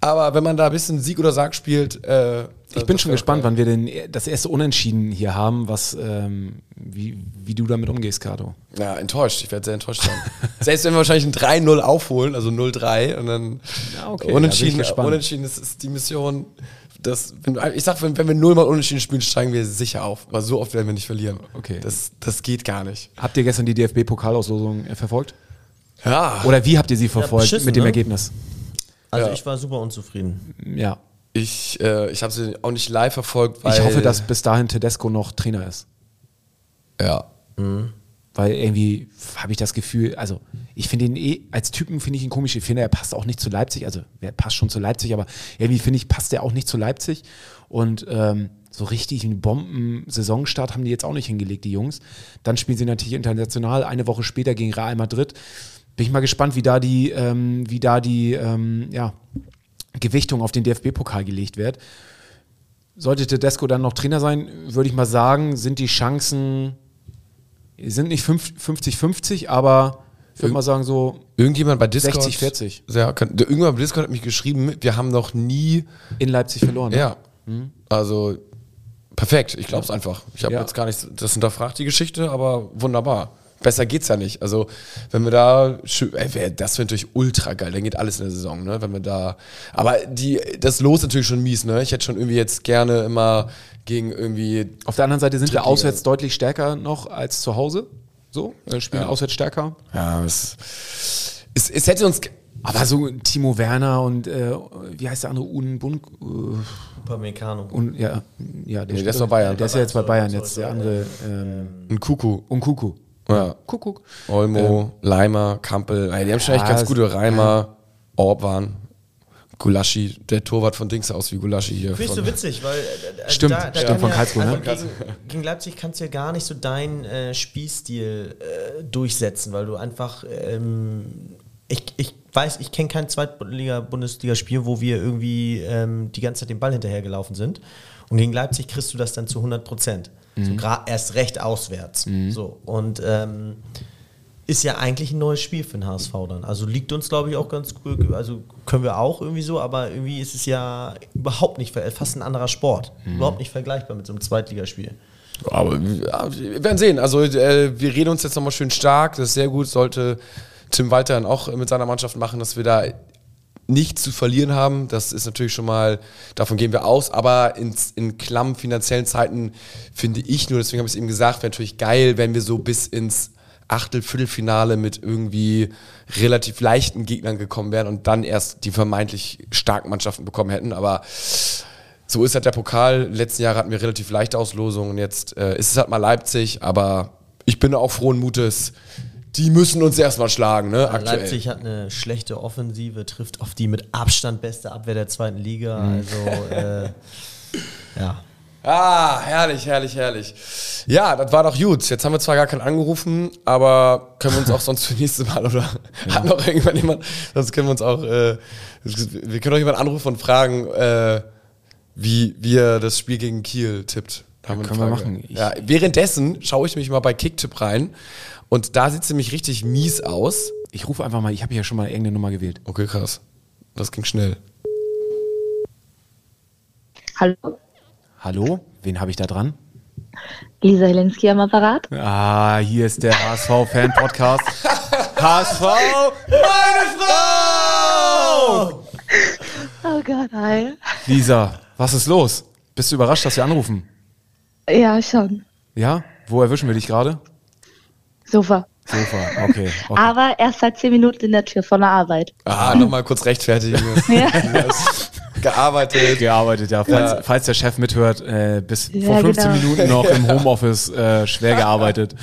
Aber wenn man da ein bisschen Sieg oder Sarg spielt, äh, Ich bin schon gespannt, wann wir denn das erste Unentschieden hier haben, was, ähm, wie, wie du damit umgehst, Kato. Ja, enttäuscht. Ich werde sehr enttäuscht sein. Selbst wenn wir wahrscheinlich ein 3-0 aufholen, also 0-3 und dann Ja, okay, unentschieden, ich gespannt. unentschieden ist, ist die Mission. Das, wenn, ich sag, wenn, wenn wir nullmal unentschieden spielen, steigen wir sicher auf. Aber so oft werden wir nicht verlieren. Okay. Das, das geht gar nicht. Habt ihr gestern die DFB-Pokalauslosung äh, verfolgt? Ja. Oder wie habt ihr sie verfolgt beschissen, mit dem ne? Ergebnis? Also Ja. ich war super unzufrieden. Ja. Ich, äh, ich habe sie auch nicht live verfolgt, weil. Ich hoffe, dass bis dahin Tedesco noch Trainer ist. Ja. Weil irgendwie habe ich das Gefühl, also ich finde ihn eh, als Typen finde ich ihn komisch. Ich finde, er passt auch nicht zu Leipzig. Also er passt schon zu Leipzig, aber irgendwie finde ich, passt er auch nicht zu Leipzig. Und ähm, so richtig einen Bomben-Saisonstart haben die jetzt auch nicht hingelegt, die Jungs. Dann spielen sie natürlich international, eine Woche später gegen Real Madrid. Bin ich mal gespannt, wie da die, ähm, wie da die ähm, ja, Gewichtung auf den DFB-Pokal gelegt wird. Sollte Tedesco dann noch Trainer sein, würde ich mal sagen, sind die Chancen sind nicht fünf- 50-50, aber ich würde mal sagen so Irgendjemand bei Discord. 60, 40. Ja, kann, irgendjemand bei Discord hat mich geschrieben, wir haben noch nie. in Leipzig verloren. ne? Ja. Also perfekt. Ich glaube es einfach. Ich habe Ja. jetzt gar nicht das hinterfragt, die Geschichte, aber wunderbar. Besser geht's ja nicht. Also, wenn wir da, ey, wär- das wäre natürlich ultra geil. Dann geht alles in der Saison, ne? Wenn wir da, aber die, das Los natürlich schon mies, ne? Ich hätte schon irgendwie jetzt gerne immer gegen irgendwie, Auf der anderen Seite sind wir auswärts deutlich stärker noch als zu Hause. So, wir spielen auswärts stärker. ja, es, es, es hätte uns, Aber so Timo Werner und äh, wie heißt der andere? Un, Bun, Upamecano. äh, un, ja, ja, der, Nee, der ist bei Bayern. Der ist ja jetzt bei Bayern jetzt. Der andere ähm, Ein Kuku. Unkuku. Ja. Kuckuck. Olmo, Leimer, Kampel. Ey, die haben schon echt Ja, ganz gute Reimer. Orban. Gulaschi. Der Torwart von Dings aus wie Gulaschi hier. Finde ich so witzig, weil. äh, also Stimmt, da, da stimmt, von ja- Karlsruhe, ne? also gegen, gegen Leipzig kannst du ja gar nicht so deinen äh, Spielstil äh, durchsetzen, weil du einfach. Ähm, ich, ich weiß, ich kenne kein Zweitliga-Bundesliga-Spiel, wo wir irgendwie ähm, die ganze Zeit den Ball hinterhergelaufen sind. Und gegen Leipzig kriegst du das dann zu 100 Prozent. So gra- erst recht auswärts. So. Und. Ähm, ist ja eigentlich ein neues Spiel für den HSV dann. Also liegt uns, glaube ich, auch ganz gut. Also können wir auch irgendwie so, aber irgendwie ist es ja überhaupt nicht, fast ein anderer Sport. Überhaupt nicht vergleichbar mit so einem Zweitligaspiel. Aber wir werden sehen. Also äh, wir reden uns jetzt nochmal schön stark. Das ist sehr gut. Sollte Tim weiterhin auch mit seiner Mannschaft machen, dass wir da nichts zu verlieren haben. Das ist natürlich schon mal, davon gehen wir aus. Aber in, in klammen finanziellen Zeiten finde ich nur, deswegen habe ich es eben gesagt, wäre natürlich geil, wenn wir so bis ins Achtel, Viertelfinale mit irgendwie relativ leichten Gegnern gekommen wären und dann erst die vermeintlich starken Mannschaften bekommen hätten. Aber so ist halt der Pokal. Letzten Jahre hatten wir relativ leichte Auslosungen und jetzt äh, ist es halt mal Leipzig, aber ich bin auch frohen Mutes. Die müssen uns erstmal schlagen, ne? Aktuell. Leipzig hat eine schlechte Offensive, trifft auf die mit Abstand beste Abwehr der zweiten Liga. Also, äh, ja. Ah, herrlich, herrlich, herrlich. Ja, das war doch gut. Jetzt haben wir zwar gar keinen angerufen, aber können wir uns auch sonst für nächste Mal oder hat noch irgendwann jemand, sonst können wir uns auch, äh, wir können auch jemanden anrufen und fragen, äh, wie, wie er das Spiel gegen Kiel tippt. Da haben können wir machen. Ja, währenddessen schaue ich mich mal bei Kicktipp rein und da sieht es nämlich richtig mies aus. Ich rufe einfach mal, ich habe ja schon mal irgendeine Nummer gewählt. Okay, krass. Das ging schnell. Hallo, Hallo? Wen habe ich da dran? Lisa Helinski am Apparat. Ah, hier ist der HSV-Fan-Podcast. HSV, meine Frau! Oh Gott, hi. Lisa, was ist los? Bist du überrascht, dass wir anrufen? Ja, schon. Ja? Wo erwischen wir dich gerade? Sofa. Sofa, okay. okay. Aber erst seit zehn Minuten in der Tür von der Arbeit. Ah, nochmal kurz rechtfertigen. Ja. Gearbeitet. Gearbeitet, ja. Falls, Ja. falls der Chef mithört, äh, bis Ja, vor 15 genau. Minuten noch im Homeoffice äh, schwer gearbeitet.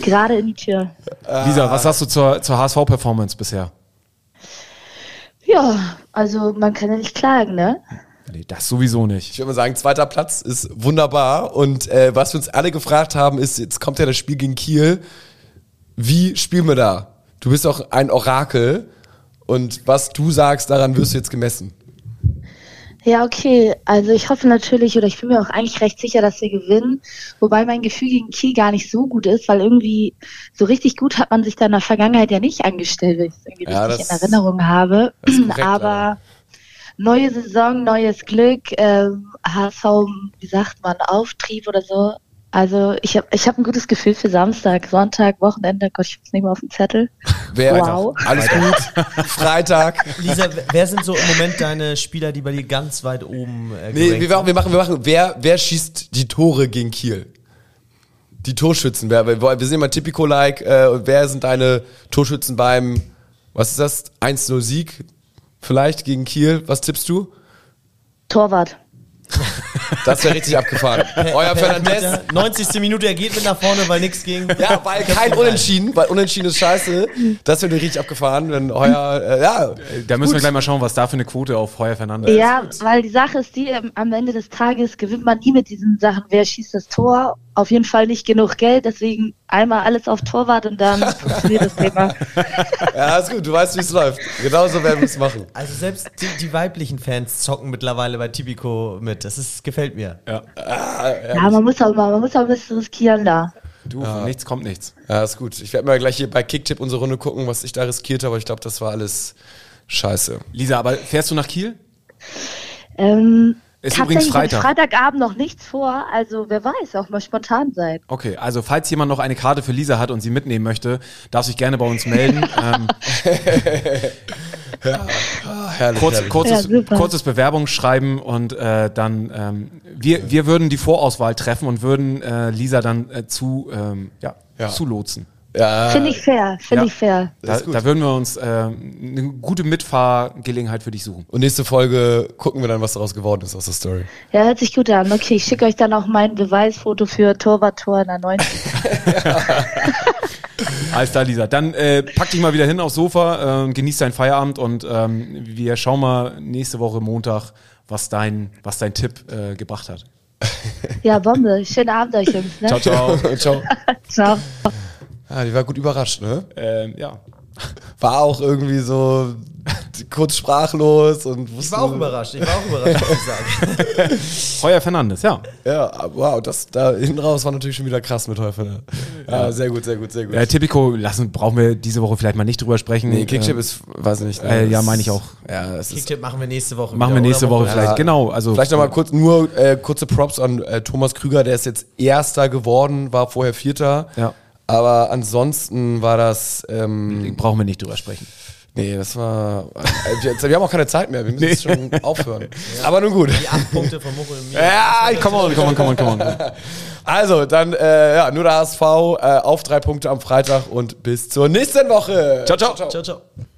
Gerade in die Tür. Lisa, was sagst du zur, zur HSV-Performance bisher? Ja, also man kann ja nicht klagen, ne? Nee, das sowieso nicht. Ich würde mal sagen, zweiter Platz ist wunderbar. Und äh, was wir uns alle gefragt haben, ist, jetzt kommt ja das Spiel gegen Kiel. Wie spielen wir da? Du bist auch ein Orakel. Und was du sagst, daran wirst du jetzt gemessen. Ja, okay. Also ich hoffe natürlich, oder ich bin mir auch eigentlich recht sicher, dass wir gewinnen. Wobei mein Gefühl gegen Kiel gar nicht so gut ist, weil irgendwie so richtig gut hat man sich da in der Vergangenheit ja nicht angestellt, wenn ich es irgendwie Ja, richtig in das- Erinnerung habe. das ist korrekt, Aber leider. Neue Saison, neues Glück, ähm, HSV, wie sagt man, Auftrieb oder so. Also ich habe ich hab ein gutes Gefühl für Samstag, Sonntag, Wochenende. Gott, ich hab's nicht mehr auf dem Zettel. Wer, Wow. Alles gut. Freitag. Lisa, wer- sind so im Moment deine Spieler, die bei dir ganz weit oben äh, Nee, wir machen, wir machen, wir machen. Wer, wer schießt die Tore gegen Kiel? Die Torschützen. Wer, wir, wir sind immer Tipico-like. Äh, und wer sind deine Torschützen beim, was ist das? 1-0 Sieg? Vielleicht gegen Kiel. Was tippst du? Torwart. Das wäre richtig abgefahren. Euer Fernandez. Elfmeter, 90. Minute, er geht mit nach vorne, weil nichts ging. Ja, weil kein Unentschieden, weil Unentschieden ist scheiße. Das wäre richtig abgefahren, wenn euer, äh, ja. Da müssen wir Gut. gleich mal schauen, was da für eine Quote auf Heuer Fernandes ist. Ja, weil die Sache ist die, ähm, am Ende des Tages gewinnt man nie mit diesen Sachen, wer schießt das Tor. Auf jeden Fall nicht genug Geld, deswegen einmal alles auf Torwart und dann funktioniert das Thema. Ja, ist gut, du weißt, wie es läuft. Genauso werden wir es machen. Also selbst die, die weiblichen Fans zocken mittlerweile bei Tipico mit. Das ist, gefällt mir. Ja. Ja, man muss auch mal, man muss auch ein bisschen riskieren da. Du, von nichts kommt nichts. Ja, ist gut. Ich werde mal gleich hier bei Kicktipp unsere Runde gucken, was ich da riskiert habe, aber ich glaube, das war alles scheiße. Lisa, aber fährst du nach Kiel? Ähm, Ist tatsächlich übrigens Freitag. Freitagabend noch nichts vor, also wer weiß, auch mal spontan sein. Okay, also falls jemand noch eine Karte für Lisa hat und sie mitnehmen möchte, darf sich gerne bei uns melden. ähm, Herrlich, kurz, herrlich. kurzes, Ja, kurzes Bewerbungsschreiben und äh, dann ähm, wir, wir würden die Vorauswahl treffen und würden äh, Lisa dann äh, zu ähm, ja, Ja. zulotsen. Ja, Finde ich fair, finde Ja. ich fair. Da, da würden wir uns äh, eine gute Mitfahrgelegenheit für dich suchen. Und nächste Folge gucken wir dann, was daraus geworden ist aus der Story. Ja, hört sich gut an. Okay, ich schicke euch dann auch mein Beweisfoto für Torwart-Tor in der 90. Alles klar, Lisa. Dann äh, pack dich mal wieder hin aufs Sofa, äh, genieß deinen Feierabend und ähm, wir schauen mal nächste Woche Montag, was dein, was dein Tipp äh, gebracht hat. Ja, Bombe. Schönen Abend euch, Jungs. Ne? Ciao, ciao. Ciao. Ciao. Ah, die war gut überrascht, ne? ähm, ja. War auch irgendwie so kurz sprachlos und Ich wusste. war auch überrascht, ich war auch überrascht, muss ich sagen. Heuer Fernandes, ja. Ja, wow, das da hinten raus war natürlich schon wieder krass mit Häufer. Ja, sehr gut, sehr gut, sehr gut. Äh, Tipico, lassen, brauchen wir diese Woche vielleicht mal nicht drüber sprechen. nee, Kickchip äh, ist, weiß ich nicht. ne? äh, ja, meine ich auch. Ja. Kicktipp machen wir nächste Woche Machen wir wieder, nächste oder? Woche vielleicht. Ja. Genau, also Vielleicht nochmal kurz, nur äh, kurze Props an äh, Thomas Krüger, der ist jetzt Erster geworden, war vorher Vierter. Ja. Aber ansonsten war das, ähm, brauchen wir nicht drüber sprechen. nee, das war, äh, wir, wir haben auch keine Zeit mehr, wir müssen jetzt schon aufhören. Aber nun gut. Die acht Punkte von Mucho und mir. Ja, Come on, come on, come on, come on. Also, dann, äh, ja, nur der HSV äh, auf drei Punkte am Freitag und bis zur nächsten Woche. Ciao, ciao. Ciao, ciao.